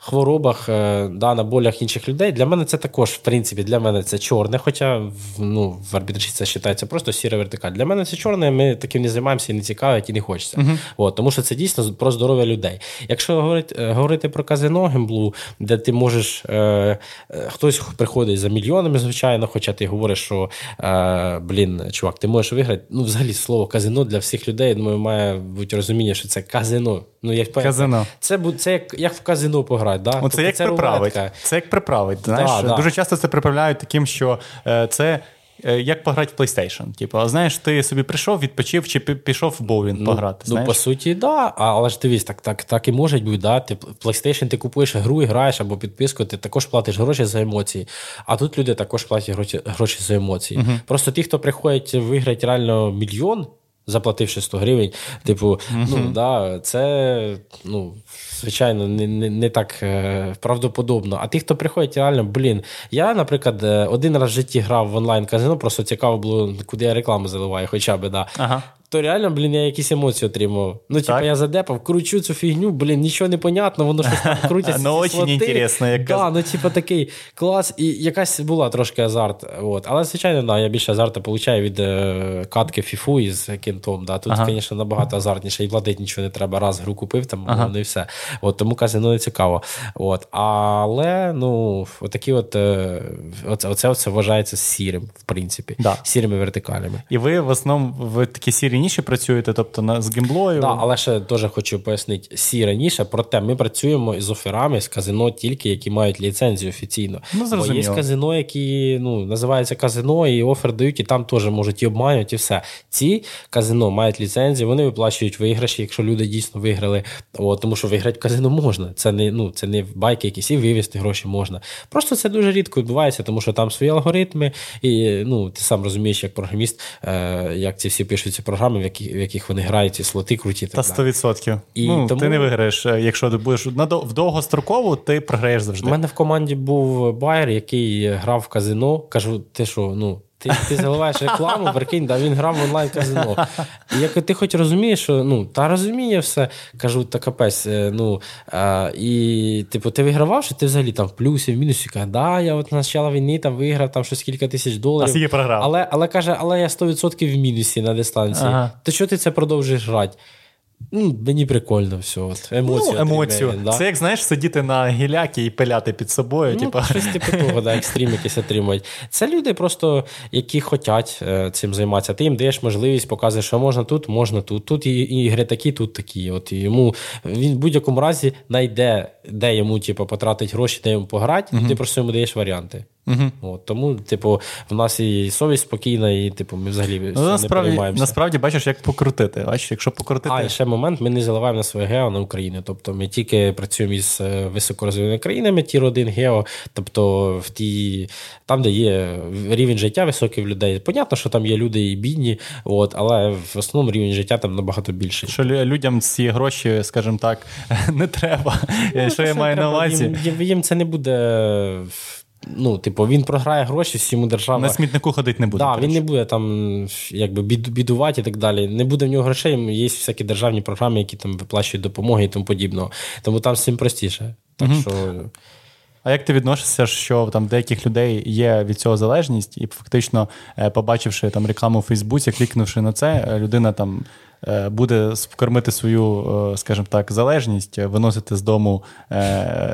[SPEAKER 2] хворобах, е, да, на болях інших людей. Для мене це також, в принципі, для мене це чорне, хоча в, ну, в арбітражі це вважається просто сіра вертикаль. Для мене це чорне, ми таким не займаємося і не цікавить, і не хочеться. От, тому що це дійсно про здоров'я людей. Якщо говорити, е, говорити про казино гемблу, де ти можеш, е, е, хтось приходить за мільйонами, звичайно, хоча ти говориш, що е, блін, чувак, ти можеш виграти. Ну, взагалі, слово казино для всіх людей, я думаю, має бути розуміння, що це казино. Ну, як
[SPEAKER 1] Казино.
[SPEAKER 2] Це, це як, як в казино пограти. Да?
[SPEAKER 1] Оце як приправить.
[SPEAKER 2] рулетка.
[SPEAKER 1] Це як приправить. Знаєш,
[SPEAKER 2] Да, да.
[SPEAKER 1] дуже часто це приправляють таким, що е, це. е, Як пограти в PlayStation. Типу, а знаєш, ти собі прийшов, відпочив чи пішов в боулінг пограти.
[SPEAKER 2] Ну, по суті, да. Але ж дивись, так, так, так і може бути, да. Ти PlayStation ти купуєш гру і граєш або підписку, ти також платиш гроші за емоції. А тут люди також платять гроші, гроші за емоції. Просто ті, хто приходять виграти реально мільйон. Заплативши 100 гривень, типу, ну да, це ну, звичайно не, не, не так е, правдоподобно. А ті, хто приходять, реально, блін. Я, наприклад, е, один раз в житті грав в онлайн казино, просто цікаво було, куди я рекламу заливаю, хоча б, да.
[SPEAKER 1] Ага.
[SPEAKER 2] То реально, блін, я якісь емоції отримав. Ну, типу, я задепав, кручу цю фігню, блін, нічого не понятно, воно щось там крутиться.
[SPEAKER 1] Ну, очень інтересно, як
[SPEAKER 2] Да, ну, типу, такий клас, і якась була трошки азарт. От. Але, звичайно, да, я більше азарту получаю від е, катки фіфу із кентом. Да. Тут,
[SPEAKER 1] Ага.
[SPEAKER 2] звісно, набагато азартніше, і платити нічого не треба. Раз гру купив, там,
[SPEAKER 1] Ага.
[SPEAKER 2] ну і все. От, тому казино не цікаво. От. Але, ну, отакі от, е, оце, оце, оце вважається сірим, в принципі.
[SPEAKER 1] Да.
[SPEAKER 2] Сірими вертикалями.
[SPEAKER 1] І ви в основному в такі сірі ніші працюєте, тобто на, з гемблою.
[SPEAKER 2] Да, але ще теж хочу пояснити сі раніше. Проте ми працюємо із оферами з казино тільки, які мають ліцензію офіційно.
[SPEAKER 1] Ну,
[SPEAKER 2] Бо є казино, які ну, називаються казино, і офер дають, і там теж можуть і обманювати, і все. Ці казино мають ліцензію, вони виплачують виграші, якщо люди дійсно виграли. О, тому що виграти казино можна. Це не, ну, це не в байки якісь, і вивезти гроші можна. Просто це дуже рідко відбувається, тому що там свої алгоритми, і ну, ти сам розумієш, як програміст, е, як ці всі пишуть ці програми, в, які, в яких вони грають, ці слоти круті.
[SPEAKER 1] Та
[SPEAKER 2] так далі.
[SPEAKER 1] 100%.
[SPEAKER 2] І
[SPEAKER 1] ну,
[SPEAKER 2] тому-
[SPEAKER 1] Ти не виграєш. е, Якщо ти будеш в довгострокову, ти програєш завжди.
[SPEAKER 2] У мене в команді був байер, який грав в казино. Кажу, ти що, ну. Ти, ти заливаєш рекламу, прикинь, да, він грав в онлайн казино. І як ти хоч розумієш, що ну, та розуміє все. Кажу, та капець. е, Ну, а, і, типу, ти вигравав, що ти взагалі там в плюсі, в мінусі. Каже, да, я от на початку війни там виграв там щось кілька тисяч
[SPEAKER 1] А
[SPEAKER 2] доларів.
[SPEAKER 1] скільки програв?
[SPEAKER 2] Але, але каже, але я 100% в мінусі на дистанції.
[SPEAKER 1] Ага.
[SPEAKER 2] То що ти це продовжуєш грати? Ну, мені прикольно все. От, емоцію.
[SPEAKER 1] ну, емоцію.
[SPEAKER 2] да.
[SPEAKER 1] Це як знаєш, сидіти на гілякі і пиляти під собою.
[SPEAKER 2] Ну,
[SPEAKER 1] типу.
[SPEAKER 2] щось типу того, да, екстрім якийсь отримують. Це люди просто, які хочуть е, цим займатися. Ти їм даєш можливість, показуєш, що можна тут, можна тут. Тут і, ігри такі, тут такі. От і йому він в будь-якому разі знайде, де йому типу, потратить гроші, де йому пограти, і ти просто йому даєш варіанти.
[SPEAKER 1] Угу.
[SPEAKER 2] От, тому, типу, в нас і совість спокійна, і типу, ми взагалі
[SPEAKER 1] Ну,
[SPEAKER 2] цього не
[SPEAKER 1] насправді,
[SPEAKER 2] переймаємося.
[SPEAKER 1] насправді бачиш, як покрутити. Бачиш, якщо покрутити.
[SPEAKER 2] А, і ще момент, ми не заливаємо на своє гео на Україну. Тобто ми тільки працюємо із е, високорозвиненими країнами, tier 1 гео, тобто в ті, там, де є рівень життя високий в людей. Понятно, що там є люди і бідні, от, але в основному рівень життя там набагато більший.
[SPEAKER 1] Що людям ці гроші, скажімо так, не треба.
[SPEAKER 2] Ну,
[SPEAKER 1] що я маю на увазі?
[SPEAKER 2] Їм, їм, їм це не буде. Ну, типу, він програє гроші, всьому держава.
[SPEAKER 1] На смітнику ходити не буде.
[SPEAKER 2] Так, да, він не буде там якби бідувати і так далі. Не буде в нього грошей. Є всякі державні програми, які там виплачують допомоги і тому подібного. Тому там цим простіше. Так що
[SPEAKER 1] А як ти відносишся, що там деяких людей є від цього залежність, і фактично, е, побачивши там рекламу у Фейсбуці, клікнувши на це, е, людина там буде вкормити свою, е, скажімо так, залежність, виносити з дому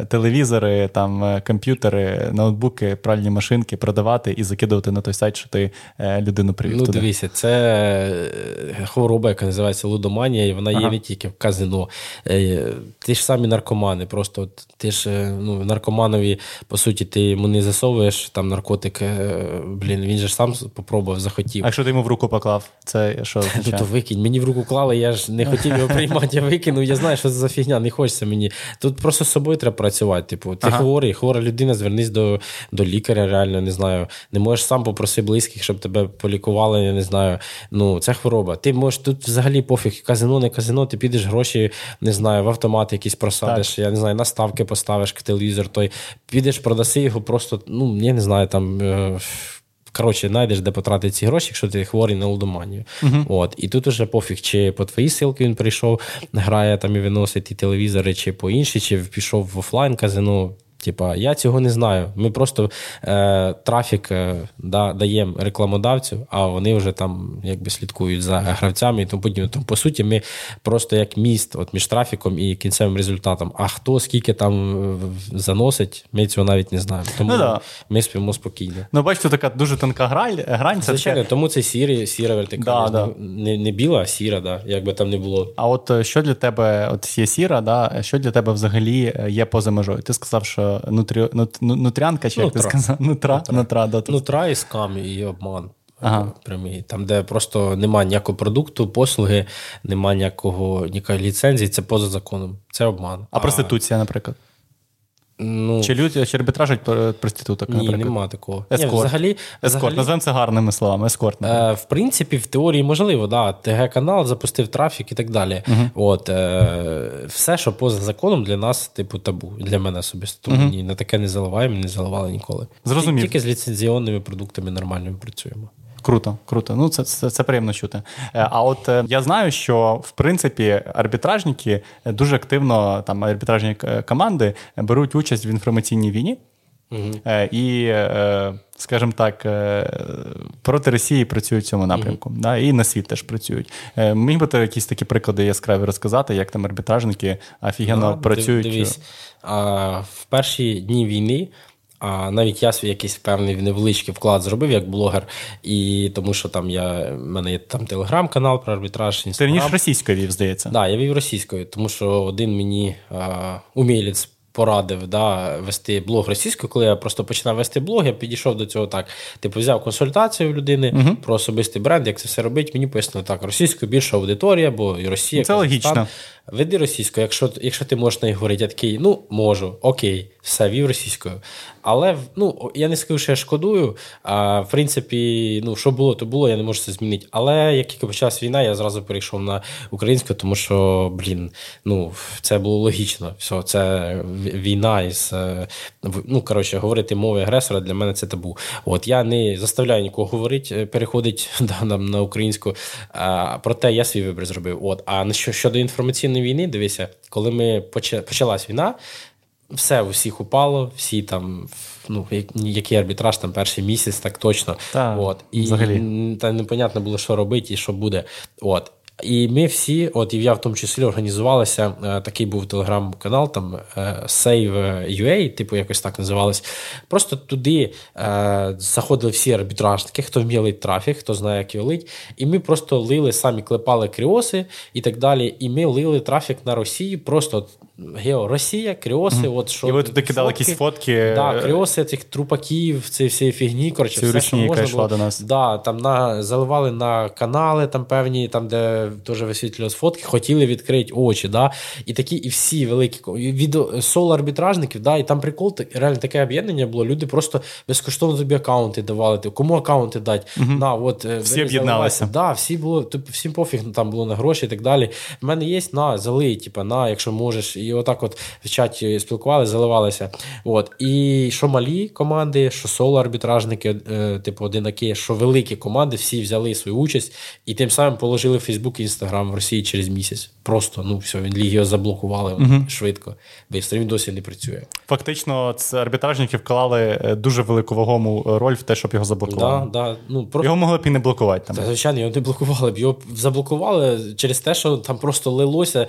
[SPEAKER 1] телевізори, там комп'ютери, ноутбуки, пральні машинки, продавати і закидувати на той сайт, що ти людину привів.
[SPEAKER 2] Ну,
[SPEAKER 1] туди.
[SPEAKER 2] дивіться, це хвороба, яка називається лудоманія, і вона ага. є не тільки в казино. Ті ж самі наркомани. Просто ти ж ну, наркоманові, по суті, ти йому не засовуєш там наркотик. Блін, він же сам попробував, захотів.
[SPEAKER 1] А якщо ти йому в руку поклав, це що?
[SPEAKER 2] Ну, то викинь. Мені в руку клали, я ж не хотів його приймати, я викинув. Я знаю, що це за фігня, не хочеться мені. Тут просто з собою треба працювати. Типу, ти ага. хворий, хвора людина, звернись до до лікаря, реально не знаю. Не можеш сам попроси близьких, щоб тебе полікували, я не знаю. Ну, це хвороба. Ти можеш тут взагалі пофіг, казино, не казино, ти підеш гроші, не знаю, в автомат якісь просадиш, так. я не знаю, наставки поставиш телевізор, той підеш, продаси його просто, ну, я не знаю, там. Коротше, знайдеш, де потратити ці гроші, якщо ти хворий на лудоманію. Uh-huh. От. І тут уже пофіг, чи по твоїй силки він прийшов, грає там і виносить і телевізори, чи по іншій, чи пішов в офлайн казино. Типа, я цього не знаю. Ми просто е, трафік е, да, даємо рекламодавцю, а вони вже там якби слідкують за гравцями і тому подібне. Тому, по суті, ми просто як міст от між трафіком і кінцевим результатом. А хто скільки там е, заносить, ми цього навіть не знаємо. Тому ну, да. ми спимо спокійно.
[SPEAKER 1] Ну, бачите, така дуже тонка граль, грань.
[SPEAKER 2] Звичайно, таке... тому це сірі, сіра вертикаль. Да, не не біла, а сіра, да, як би там не було.
[SPEAKER 1] А от е, що для тебе, от є сіра, да, що для тебе взагалі є поза межою? Ти сказав, що нутрі... нутрянка, чи як ти сказав? Нутра,
[SPEAKER 2] нутра,
[SPEAKER 1] нутра, да,
[SPEAKER 2] нутра і скам, і обман. Ага. Прямі, Там, де просто немає ніякого продукту, послуги, немає ніякого ніякої ліцензії, це поза законом. Це обман.
[SPEAKER 1] А, а проституція, наприклад.
[SPEAKER 2] Ну,
[SPEAKER 1] Чи люди чи арбітражать проституток?
[SPEAKER 2] Ні,
[SPEAKER 1] наприклад?
[SPEAKER 2] нема такого.
[SPEAKER 1] Ескорт. Ні, взагалі, Ескорт, взагалі, називаємо це гарними словами. Ескорт.
[SPEAKER 2] Е, В принципі, в теорії можливо, да. ТГ-канал запустив трафік і так далі. Угу. От, е, Все, що поза законом, для нас, типу, табу. Для мене особисто. Угу. ні, на таке не заливаємо, не заливали ніколи.
[SPEAKER 1] Зрозумів.
[SPEAKER 2] Тільки з ліцензіонними продуктами нормальними працюємо.
[SPEAKER 1] Круто, круто. Ну це це, це приємно чути. Е, а от е, я знаю, що в принципі арбітражники дуже активно там арбітражні команди беруть участь в інформаційній війні. Угу. І, скажімо так, проти Росії працюють в цьому напрямку. Угу. Да, І на світ теж працюють. Міг би ти якісь такі приклади яскраві розказати, як там арбітражники офігенно да, працюють?
[SPEAKER 2] Дивись, а, в перші дні війни а навіть я свій якийсь певний невеличкий вклад зробив як блогер, і тому що там я в мене є там телеграм-канал про арбітраж.
[SPEAKER 1] Ти раніше російською вів, здається.
[SPEAKER 2] Так, да, я вів російською, тому що один мені а, умілець порадив да, вести блог російською, коли я просто починав вести блог, я підійшов до цього так. Типу, взяв консультацію в людини uh про особистий бренд, як це все робить. Мені пояснили так, російською більша аудиторія, бо і Росія.
[SPEAKER 1] Це логічно.
[SPEAKER 2] Веди російською, якщо якщо ти можеш неї говорити, я такий, ну можу, окей, все, вів російською. Але ну, я не скажу, що я шкодую. А в принципі, ну, що було, то було, я не можу це змінити. Але як тільки почалась війна, я зразу перейшов на українську, тому що, блін, ну, це було логічно. Все, це війна із е, ну, коротше, говорити мови агресора для мене це табу. От я не заставляю нікого говорити, е, переходить да, на, на українську. А, Проте я свій вибір зробив. От, а щодо інформаційної війни, дивися, коли ми почалась війна все у всіх упало, всі там, ну, який арбітраж там перший місяць, так точно.
[SPEAKER 1] Та,
[SPEAKER 2] От. І
[SPEAKER 1] взагалі.
[SPEAKER 2] та непонятно було, що робити і що буде. От. І ми всі, от і я в тому числі організувалися. Е, такий був телеграм-канал, там е, Save.ua, типу якось так називалось. Просто туди е, заходили всі арбітражники, хто вміє трафік, хто знає, як його лить. І ми просто лили, самі клепали кріоси і так далі. І ми лили трафік на Росію. Просто Гео, Росія, кріоси. Mm. от що
[SPEAKER 1] І ви туди кидали якісь фотки.
[SPEAKER 2] Да, кріоси цих трупаків, цієї всієї фігні. Коротше, все, що можна було.
[SPEAKER 1] до нас.
[SPEAKER 2] Да, там на, заливали на канали, там певні, там, де теж висвітлювали фотки, хотіли відкрити очі. Да? І такі, і всі великі від соло арбітражників, да, і там прикол, реально таке об'єднання було. Люди просто безкоштовно тобі аккаунти давали. Кому аккаунти дати?
[SPEAKER 1] Mm-hmm.
[SPEAKER 2] На, от,
[SPEAKER 1] е, всі об'єдналися.
[SPEAKER 2] Да, всі було, всім пофіг там було на гроші і так далі. В мене є на залий, типу, на, якщо можеш і отак от в чаті спілкувалися, заливалися. От. І що малі команди, що соло-арбітражники, е, типу одинаки, що великі команди, всі взяли свою участь і тим самим положили в Фейсбук і Інстаграм в Росії через місяць. Просто ну все, він ліг його заблокували угу. швидко, бо він досі не працює.
[SPEAKER 1] Фактично, це арбітражники вклали е, дуже велику вагому роль в те, щоб його заблокували.
[SPEAKER 2] Да, да. Ну,
[SPEAKER 1] про... Його могли б і не блокувати.
[SPEAKER 2] Там. Та, звичайно, його не блокували б. Його заблокували через те, що там просто лилося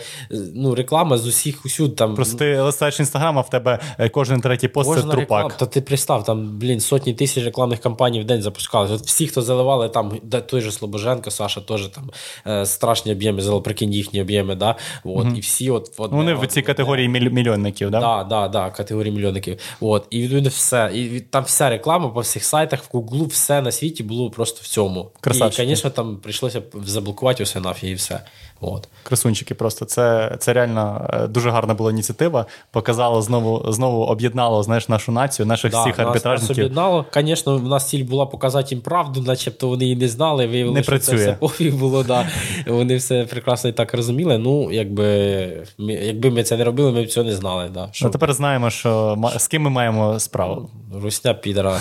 [SPEAKER 2] ну, реклама з усіх усюд. Там...
[SPEAKER 1] Просто ти листаєш інстаграм, а в тебе е, кожен третій пост це трупак. Реклама,
[SPEAKER 2] та ти пристав, там, блін, сотні тисяч рекламних кампаній в день запускали. От Всі, хто заливали, там той же Слобоженко, Саша теж там е, страшні об'єми, зали, прикинь їхні об'єми. да? От, mm І всі от, от,
[SPEAKER 1] Вони в цій категорії мільйонників, да?
[SPEAKER 2] Да, да, да, категорії мільйонників. От, І відповідно все. І там вся реклама по всіх сайтах, в Google, все на світі було просто в цьому.
[SPEAKER 1] Красавчики.
[SPEAKER 2] І, звісно, там прийшлося заблокувати усе нафіг і все. От.
[SPEAKER 1] Красунчики, просто це це реально е, дуже гарна була ініціатива. Показало знову знову об'єднало знаєш, нашу націю, наших да, всіх арбітражників. Нас
[SPEAKER 2] об'єднало. Звісно, в нас ціль була показати їм правду, начебто вони її не знали. Виявили, не що працює. це все пофіг було. Да. Вони все прекрасно і так розуміли. Ну, якби якби ми це не робили, ми б цього не знали. Да.
[SPEAKER 1] Що... Ну, Тепер знаємо, що з ким ми маємо справу.
[SPEAKER 2] Русня підера.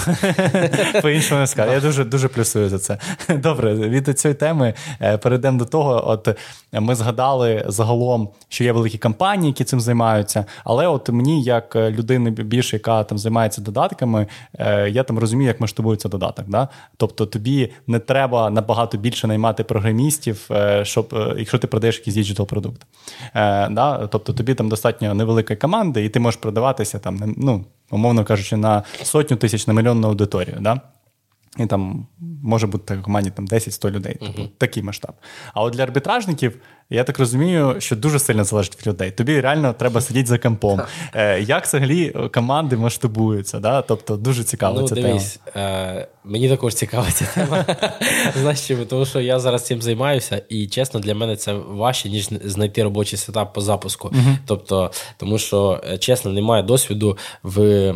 [SPEAKER 1] По-іншому не скажу. Я дуже дуже плюсую за це. Добре, від цієї теми е, перейдемо до того. От ми згадали загалом, що є великі компанії, які цим займаються. Але от мені, як людини більше, яка там займається додатками, е, я там розумію, як масштабується додаток. Да? Тобто тобі не треба набагато більше наймати програмістів, е, щоб якщо ти продаєш якийсь digital продукт. Да? Тобто тобі там достатньо невелика команда, і ти можеш продаватися там, ну умовно кажучи, на сотню тисяч на мільйонну аудиторію. Да? І там може бути в команді там 10-100 людей. Тобто uh-huh. такий масштаб. А от для арбітражників я так розумію, що дуже сильно залежить від людей. Тобі реально треба сидіти за компом. Е, Як взагалі команди масштабуються? Да? Тобто дуже цікаво
[SPEAKER 2] ну,
[SPEAKER 1] ця
[SPEAKER 2] дивись, тема. Е, Мені також цікава ця тема. Знаєш чому? Тому що я зараз цим займаюся, і чесно, для мене це важче, ніж знайти робочий сетап по запуску. Тобто, тому що, е, чесно, немає досвіду в е,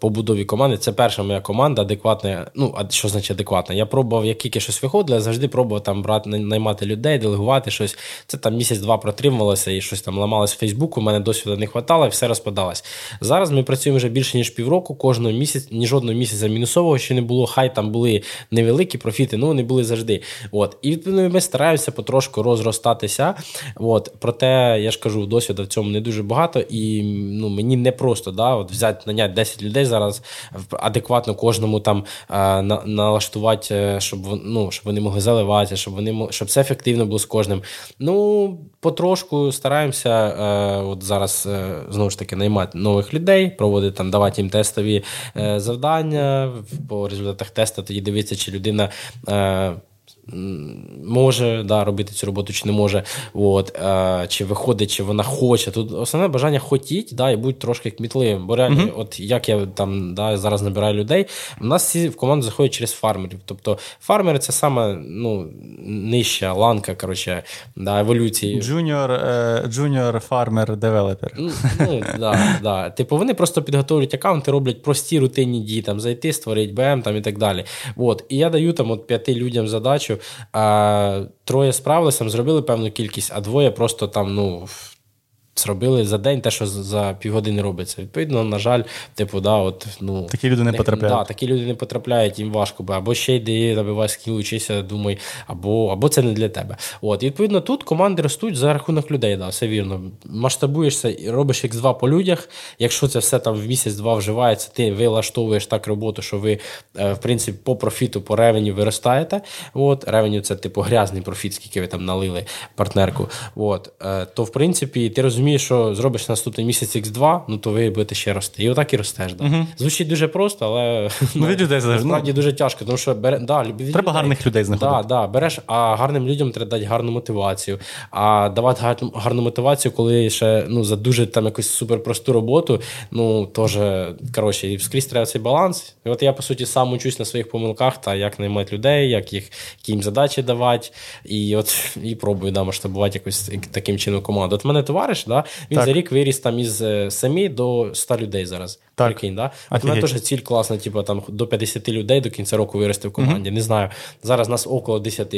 [SPEAKER 2] побудові команди. Це перша моя команда, адекватна. Ну, а що значить адекватна? Я пробував, як тільки щось виходило, я завжди пробував там брати, наймати людей, делегувати щось. Це там місяць-два протримувалося і щось там ламалось в Фейсбуку. У мене досвіду не вистачало, і все розпадалось. Зараз ми працюємо вже більше ніж півроку. Кожного місяця, ні жодного місяця мінусового ще не було. Хай там були невеликі профіти, ну вони були завжди. От. І відповідно ми стараємося потрошку розростатися. От. Проте я ж кажу, досвіду в цьому не дуже багато, і ну, мені не просто да, от взяти наняти 10 людей зараз адекватно кожному там а, на, налаштувати, е, щоб ну, щоб вони могли заливатися, щоб вони щоб це ефективно було з кожним. Ну, потрошку стараємося е, от зараз е, знову ж таки наймати нових людей, проводити там, давати їм тестові е, завдання по результатах тесту, тоді дивитися, чи людина. Може да, робити цю роботу, чи не може, От, е, чи виходить, чи вона хоче. Тут основне бажання хотіть, да, і будь трошки кмітливим. Бо реально, mm-hmm. от як я там да, зараз набираю людей, у нас всі в команду заходять через фармерів. Тобто фармери це саме ну, нижча ланка коротше, да, еволюції.
[SPEAKER 1] Junior, uh, junior farmer developer.
[SPEAKER 2] Ну, ну, да, да. Типу, вони просто підготовлюють аккаунти, роблять прості рутинні дії, там, зайти, створити БМ там, і так далі. От. І я даю там от п'яти людям задачу. А, Троє справилися, зробили певну кількість, а двоє просто там, ну зробили за день те, що за півгодини робиться. Відповідно, на жаль, типу, да, от, ну,
[SPEAKER 1] такі люди не потрапляють.
[SPEAKER 2] Да, Такі люди не потрапляють, їм важко, бо або ще йди, набивай скіл, учися, думай, або або це не для тебе. От, і Відповідно, тут команди ростуть за рахунок людей, да, все вірно. Масштабуєшся і робиш X2 по людях. Якщо це все там в місяць-два вживається, ти вилаштовуєш так роботу, що ви, е, в принципі, по профіту, по ревені виростаєте. От, Ревеню це типу грязний профіт, скільки ви там налили партнерку. От, е, То, в принципі, ти розумієш розумієш, що зробиш наступний місяць X2, ну то ви будете ще рости. І отак і ростеш. Да. Угу. Звучить дуже просто, але
[SPEAKER 1] ну, від людей
[SPEAKER 2] насправді ну, дуже тяжко. Тому що бере, да, від
[SPEAKER 1] Треба людей, гарних людей знаходити.
[SPEAKER 2] Да, да, береш, а гарним людям треба дати гарну мотивацію. А давати гарну, гарну мотивацію, коли ще ну, за дуже там якусь суперпросту роботу, ну теж коротше, і скрізь треба цей баланс. І от я, по суті, сам учусь на своїх помилках, та як наймати людей, як їх які їм задачі давати. І от і пробую да, масштабувати якось таким чином команду. От мене товариш, да, він так. за рік виріс там із 7 е, до 100 людей зараз. Так. Прикинь, да? От у мене теж ціль класна, типу, там до 50 людей до кінця року вирости в команді. Mm-hmm. Не знаю. Зараз нас около 10.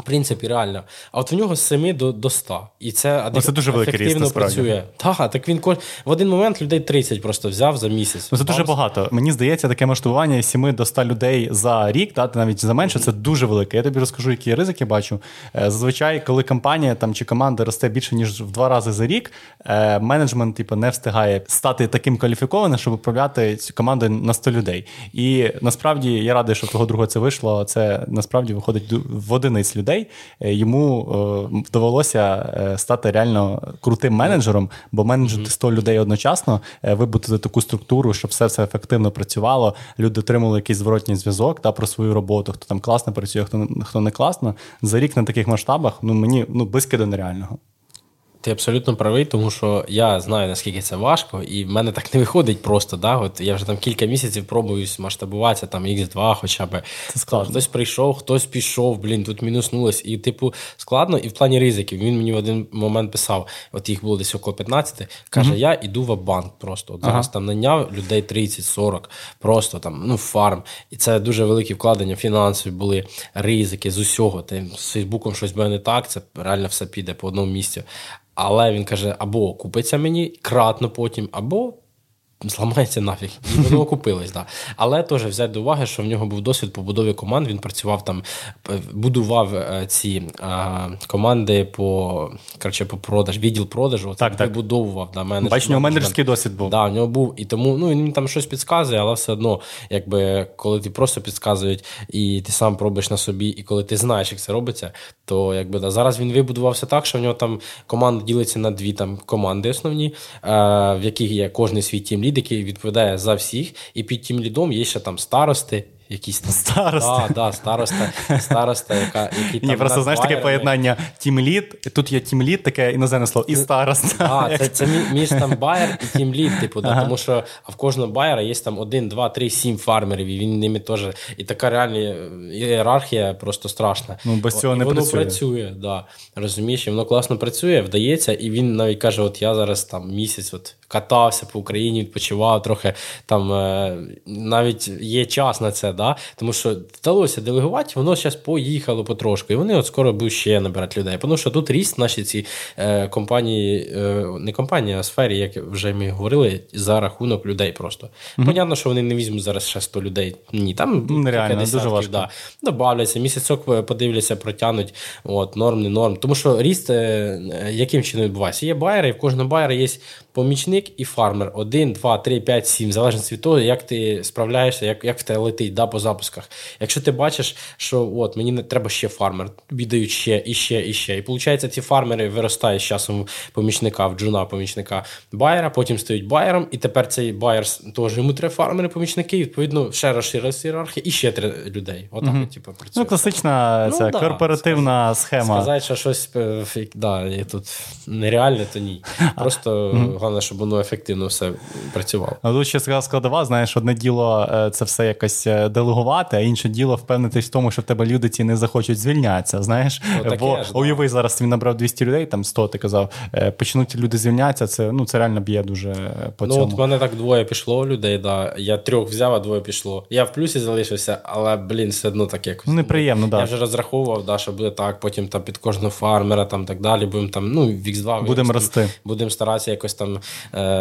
[SPEAKER 2] В принципі, реально. А от в нього з 7 до до 100. І це адек...
[SPEAKER 1] ну, це дуже великий
[SPEAKER 2] ефективно
[SPEAKER 1] ріст,
[SPEAKER 2] працює. Так, так він кож... в один момент людей 30 просто взяв за місяць.
[SPEAKER 1] Ну, Це дуже багато. Мені здається, таке масштабування із 7 до 100 людей за рік, та, навіть за менше, це дуже велике. Я тобі розкажу, які ризики бачу. Е, зазвичай, коли компанія там чи команда росте більше, ніж в два рази за рік, е, менеджмент типу, не встигає стати таким кваліфікованим, щоб управляти цю командою на 100 людей. І насправді я радий, що того другого це вийшло. Це насправді виходить в одиниць людей. Е, йому довелося стати реально крутим менеджером, бо менеджити 100 людей одночасно, вибудувати таку структуру, щоб все це ефективно працювало. Люди отримали якийсь зворотній зв'язок та про свою роботу. Хто там класно працює, хто хто не класно. За рік на таких масштабах ну мені ну близько до нереального.
[SPEAKER 2] Ти абсолютно правий, тому що я знаю, наскільки це важко, і в мене так не виходить просто. Да? От Я вже там кілька місяців пробую масштабуватися, там X2 хоча б. Це складно. Хтось прийшов, хтось пішов, блін, тут мінуснулось. І, типу, складно, і в плані ризиків. Він мені в один момент писав: от їх було десь около 15, каже: mm я йду в банк просто. От Зараз ага. там наняв людей 30-40, просто там, ну, фарм. І це дуже великі вкладення, фінансові були, ризики з усього. Ти з Фейсбуком щось буде не так, це реально все піде по одному місцю. Але він каже: або купиться мені кратно потім, або Зламається нафіг. І воно окупилось, да. Але теж взяти до уваги, що в нього був досвід побудові команд. Він працював там, будував е, ці а, команди по коротше, по продаж, відділ продажу.
[SPEAKER 1] Так, так.
[SPEAKER 2] вибудовував. Да,
[SPEAKER 1] менеджер, Бач, у нього менеджерський досвід був.
[SPEAKER 2] Да, у нього був. І тому ну, він там щось підказує, але все одно, якби коли ти просто підказують, і ти сам пробуєш на собі, і коли ти знаєш, як це робиться, то якби да, зараз він вибудувався так, що в нього там команда ділиться на дві там команди основні, в яких є кожний свій team lead, який відповідає за всіх, і під тим лідом є ще там старости, якісь там
[SPEAKER 1] староста.
[SPEAKER 2] Да, да, староста, староста, яка які
[SPEAKER 1] Ні, просто знаєш таке поєднання team lead. Тут є team lead, таке іноземне слово, і староста.
[SPEAKER 2] А, це це між там buyer і team lead, типу, да, тому що а в кожного байера є там один, два, три, сім фармерів, і він ними теж. І така реальна ієрархія просто страшна.
[SPEAKER 1] Ну, без цього
[SPEAKER 2] і
[SPEAKER 1] не
[SPEAKER 2] воно
[SPEAKER 1] працює.
[SPEAKER 2] працює, да. Розумієш, і воно класно працює, вдається, і він навіть каже: От я зараз там місяць от катався по Україні, відпочивав трохи там е, навіть є час на це да? тому що вдалося делегувати, воно зараз поїхало потрошку. І вони от скоро будуть ще набирати людей. Тому що тут ріст наші ці е, компанії, е, не компанії, а сфері, як вже ми говорили, за рахунок людей просто. Mm-hmm. Понятно, що вони не візьмуть зараз ще 100 людей. Ні, там
[SPEAKER 1] ну, Нереально, десятків, дуже важко.
[SPEAKER 2] Да. Добавляться, місяцок подивляться, протягнуть. От, норм, не норм. Тому що ріст, яким чином відбувається? Є байери, і в кожного байера є помічник і фармер. Один, два, три, п'ять, сім. Залежно від того, як ти справляєшся, як як в тебе летить да, по запусках. Якщо ти бачиш, що от мені не треба ще фармер, тобі дають ще і ще, і ще. І виходить, ці фармери виростають з часом помічника, в джуна помічника байера, потім стають байером, і тепер цей байер теж йому три фармери-помічники, і відповідно ще розширилася ієрархія, і ще три людей. Отак, mm типу, працює.
[SPEAKER 1] Ну, класична ну, ця да, корпоративна
[SPEAKER 2] сказ...
[SPEAKER 1] схема.
[SPEAKER 2] Сказати, що щось е, да, тут нереальне, то ні. Просто головне, щоб воно ефективно все працювало.
[SPEAKER 1] А тут ще складова, знаєш, одне діло е, це все якось е, делегувати, а інше діло впевнитись в тому, що в тебе люди ці не захочуть звільнятися. Знаєш, ну, бо ж, уяви да. зараз він набрав 200 людей, там 100, ти казав, е, почнуть люди звільнятися. Це ну це реально б'є дуже по
[SPEAKER 2] ну,
[SPEAKER 1] цьому.
[SPEAKER 2] Ну от мене так двоє пішло людей. Да. Я трьох взяв, а двоє пішло. Я в плюсі залишився, але блін, все одно так якось.
[SPEAKER 1] Ну, неприємно, да.
[SPEAKER 2] Я вже розраховував, да, що буде так. Потім там під кожного фармера там так далі. Будемо там, ну, в X2
[SPEAKER 1] будемо рости.
[SPEAKER 2] Будемо старатися якось там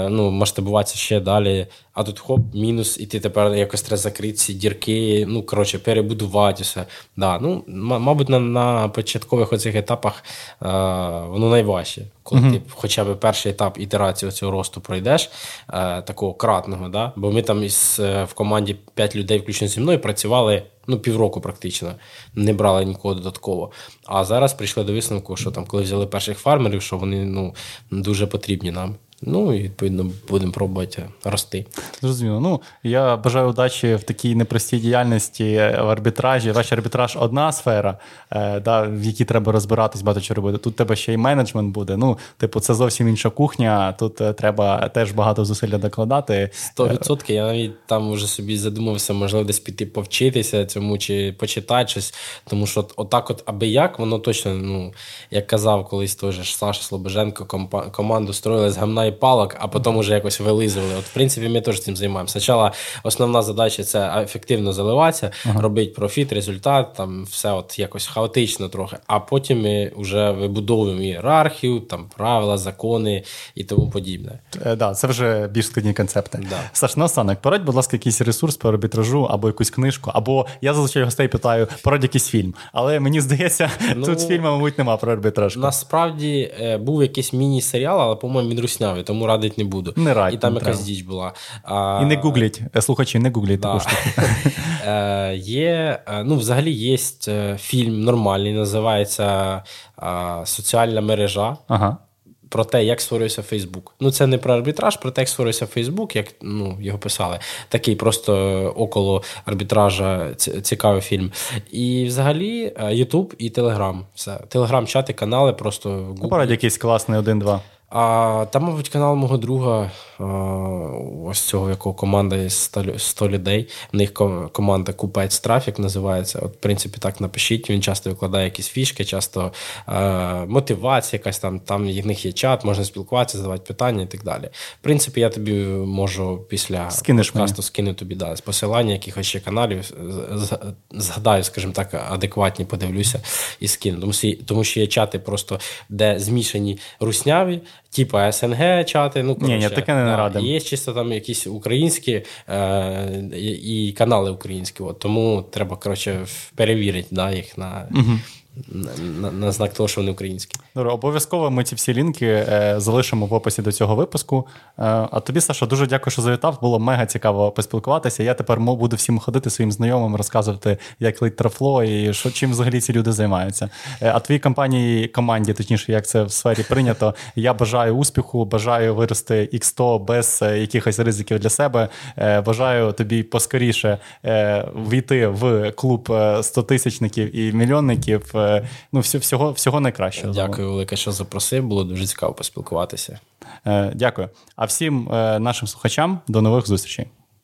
[SPEAKER 2] ну, масштабуватися ще далі. А тут хоп, мінус, і ти тепер якось треба закрити ці дірки, ну, коротше, перебудувати все. Да, ну, Мабуть, на на початкових оцих етапах е, воно найважче. Коли uh-huh. ти хоча б перший етап ітерації цього росту пройдеш, е, такого кратного. Да? Бо ми там із, е, в команді 5 людей, включно зі мною, працювали ну, півроку практично, не брали нікого додатково. А зараз прийшли до висновку, що там, коли взяли перших фармерів, що вони ну, дуже потрібні нам. Ну і відповідно будемо пробувати рости.
[SPEAKER 1] Зрозуміло. Ну я бажаю удачі в такій непростій діяльності в арбітражі. Ваш арбітраж одна сфера, е, да, в якій треба розбиратись, багато чого робити. Тут тебе ще й менеджмент буде. Ну, типу, це зовсім інша кухня. Тут е, треба теж багато зусилля докладати.
[SPEAKER 2] Сто відсотків. Я навіть там вже собі задумався, можливо, десь піти повчитися цьому чи почитати щось. Тому що отак, от аби як, воно точно, ну як казав колись теж Саша Слобоженко, команду строїли з гамна і палок, а потім уже якось вилизували. От, в принципі, ми теж цим займаємося. Спочатку основна задача це ефективно заливатися, ага. робити профіт, результат, там все от якось хаотично трохи. А потім ми вже вибудовуємо ієрархію, там правила, закони і тому подібне.
[SPEAKER 1] Е, да, Це вже більш складні концепти.
[SPEAKER 2] Да.
[SPEAKER 1] Саш, наостанок, порадь, будь ласка, якийсь ресурс по арбітражу або якусь книжку, або я зазвичай гостей питаю, порадь якийсь фільм. Але мені здається, ну, тут фільму, мабуть, нема про арбітраж.
[SPEAKER 2] Насправді е, був якийсь міні-серіал, але, по-моєму, він руснявий, тому радить не буду.
[SPEAKER 1] Не радь,
[SPEAKER 2] І там
[SPEAKER 1] не
[SPEAKER 2] якась
[SPEAKER 1] треба.
[SPEAKER 2] діч була.
[SPEAKER 1] І не гугліть, е, слухачі, не гугліть
[SPEAKER 2] Да.
[SPEAKER 1] таку штуку.
[SPEAKER 2] Е, Є, е, ну, взагалі є фільм нормальний, називається Соціальна мережа.
[SPEAKER 1] Ага.
[SPEAKER 2] Про те, як створюється Фейсбук. Ну, це не про арбітраж, про те, як створюється Фейсбук, як ну, його писали. Такий просто около арбітража цікавий фільм. І взагалі Ютуб і Телеграм. Телеграм-чати, канали, просто
[SPEAKER 1] Ну,
[SPEAKER 2] Google.
[SPEAKER 1] порадь якийсь класний один-два.
[SPEAKER 2] А там, мабуть, канал мого друга, ось цього якого команда є 100, лю- 100 людей. В них команда Купець Трафік називається. От, в принципі, так напишіть. Він часто викладає якісь фішки, часто е, мотивація, якась там. Там в них є чат, можна спілкуватися, задавати питання і так далі. В принципі, я тобі можу після
[SPEAKER 1] Скинеш
[SPEAKER 2] подкасту скину тобі да, посилання якихось ще каналів. Згадаю, скажімо так, адекватні, подивлюся і скину. Тому що є чати просто, де змішані русняві, типа СНГ чати. Ну,
[SPEAKER 1] коротше, ні,
[SPEAKER 2] я
[SPEAKER 1] таке не
[SPEAKER 2] да.
[SPEAKER 1] радимо.
[SPEAKER 2] Є чисто там якісь українські е, і канали українські. От, тому треба коротше, перевірити да, їх на, на, на, на знак того, що вони українські.
[SPEAKER 1] Добре, обов'язково ми ці всі лінки е, залишимо в описі до цього випуску. Е, а тобі, Саша, дуже дякую, що завітав. Було мега цікаво поспілкуватися. Я тепер буду всім ходити своїм знайомим, розказувати, як лить трафло і що чим взагалі ці люди займаються. Е, а твоїй компанії, команді, точніше, як це в сфері прийнято. Я бажаю успіху, бажаю вирости X100 без е, якихось ризиків для себе. Е, бажаю тобі поскоріше е, війти в клуб е, 100 тисячників і мільйонників. Ну, всього, всього найкращого.
[SPEAKER 2] Дякую, велике, що запросив. Було дуже цікаво поспілкуватися.
[SPEAKER 1] Е, Дякую. А всім е, нашим слухачам до нових зустрічей.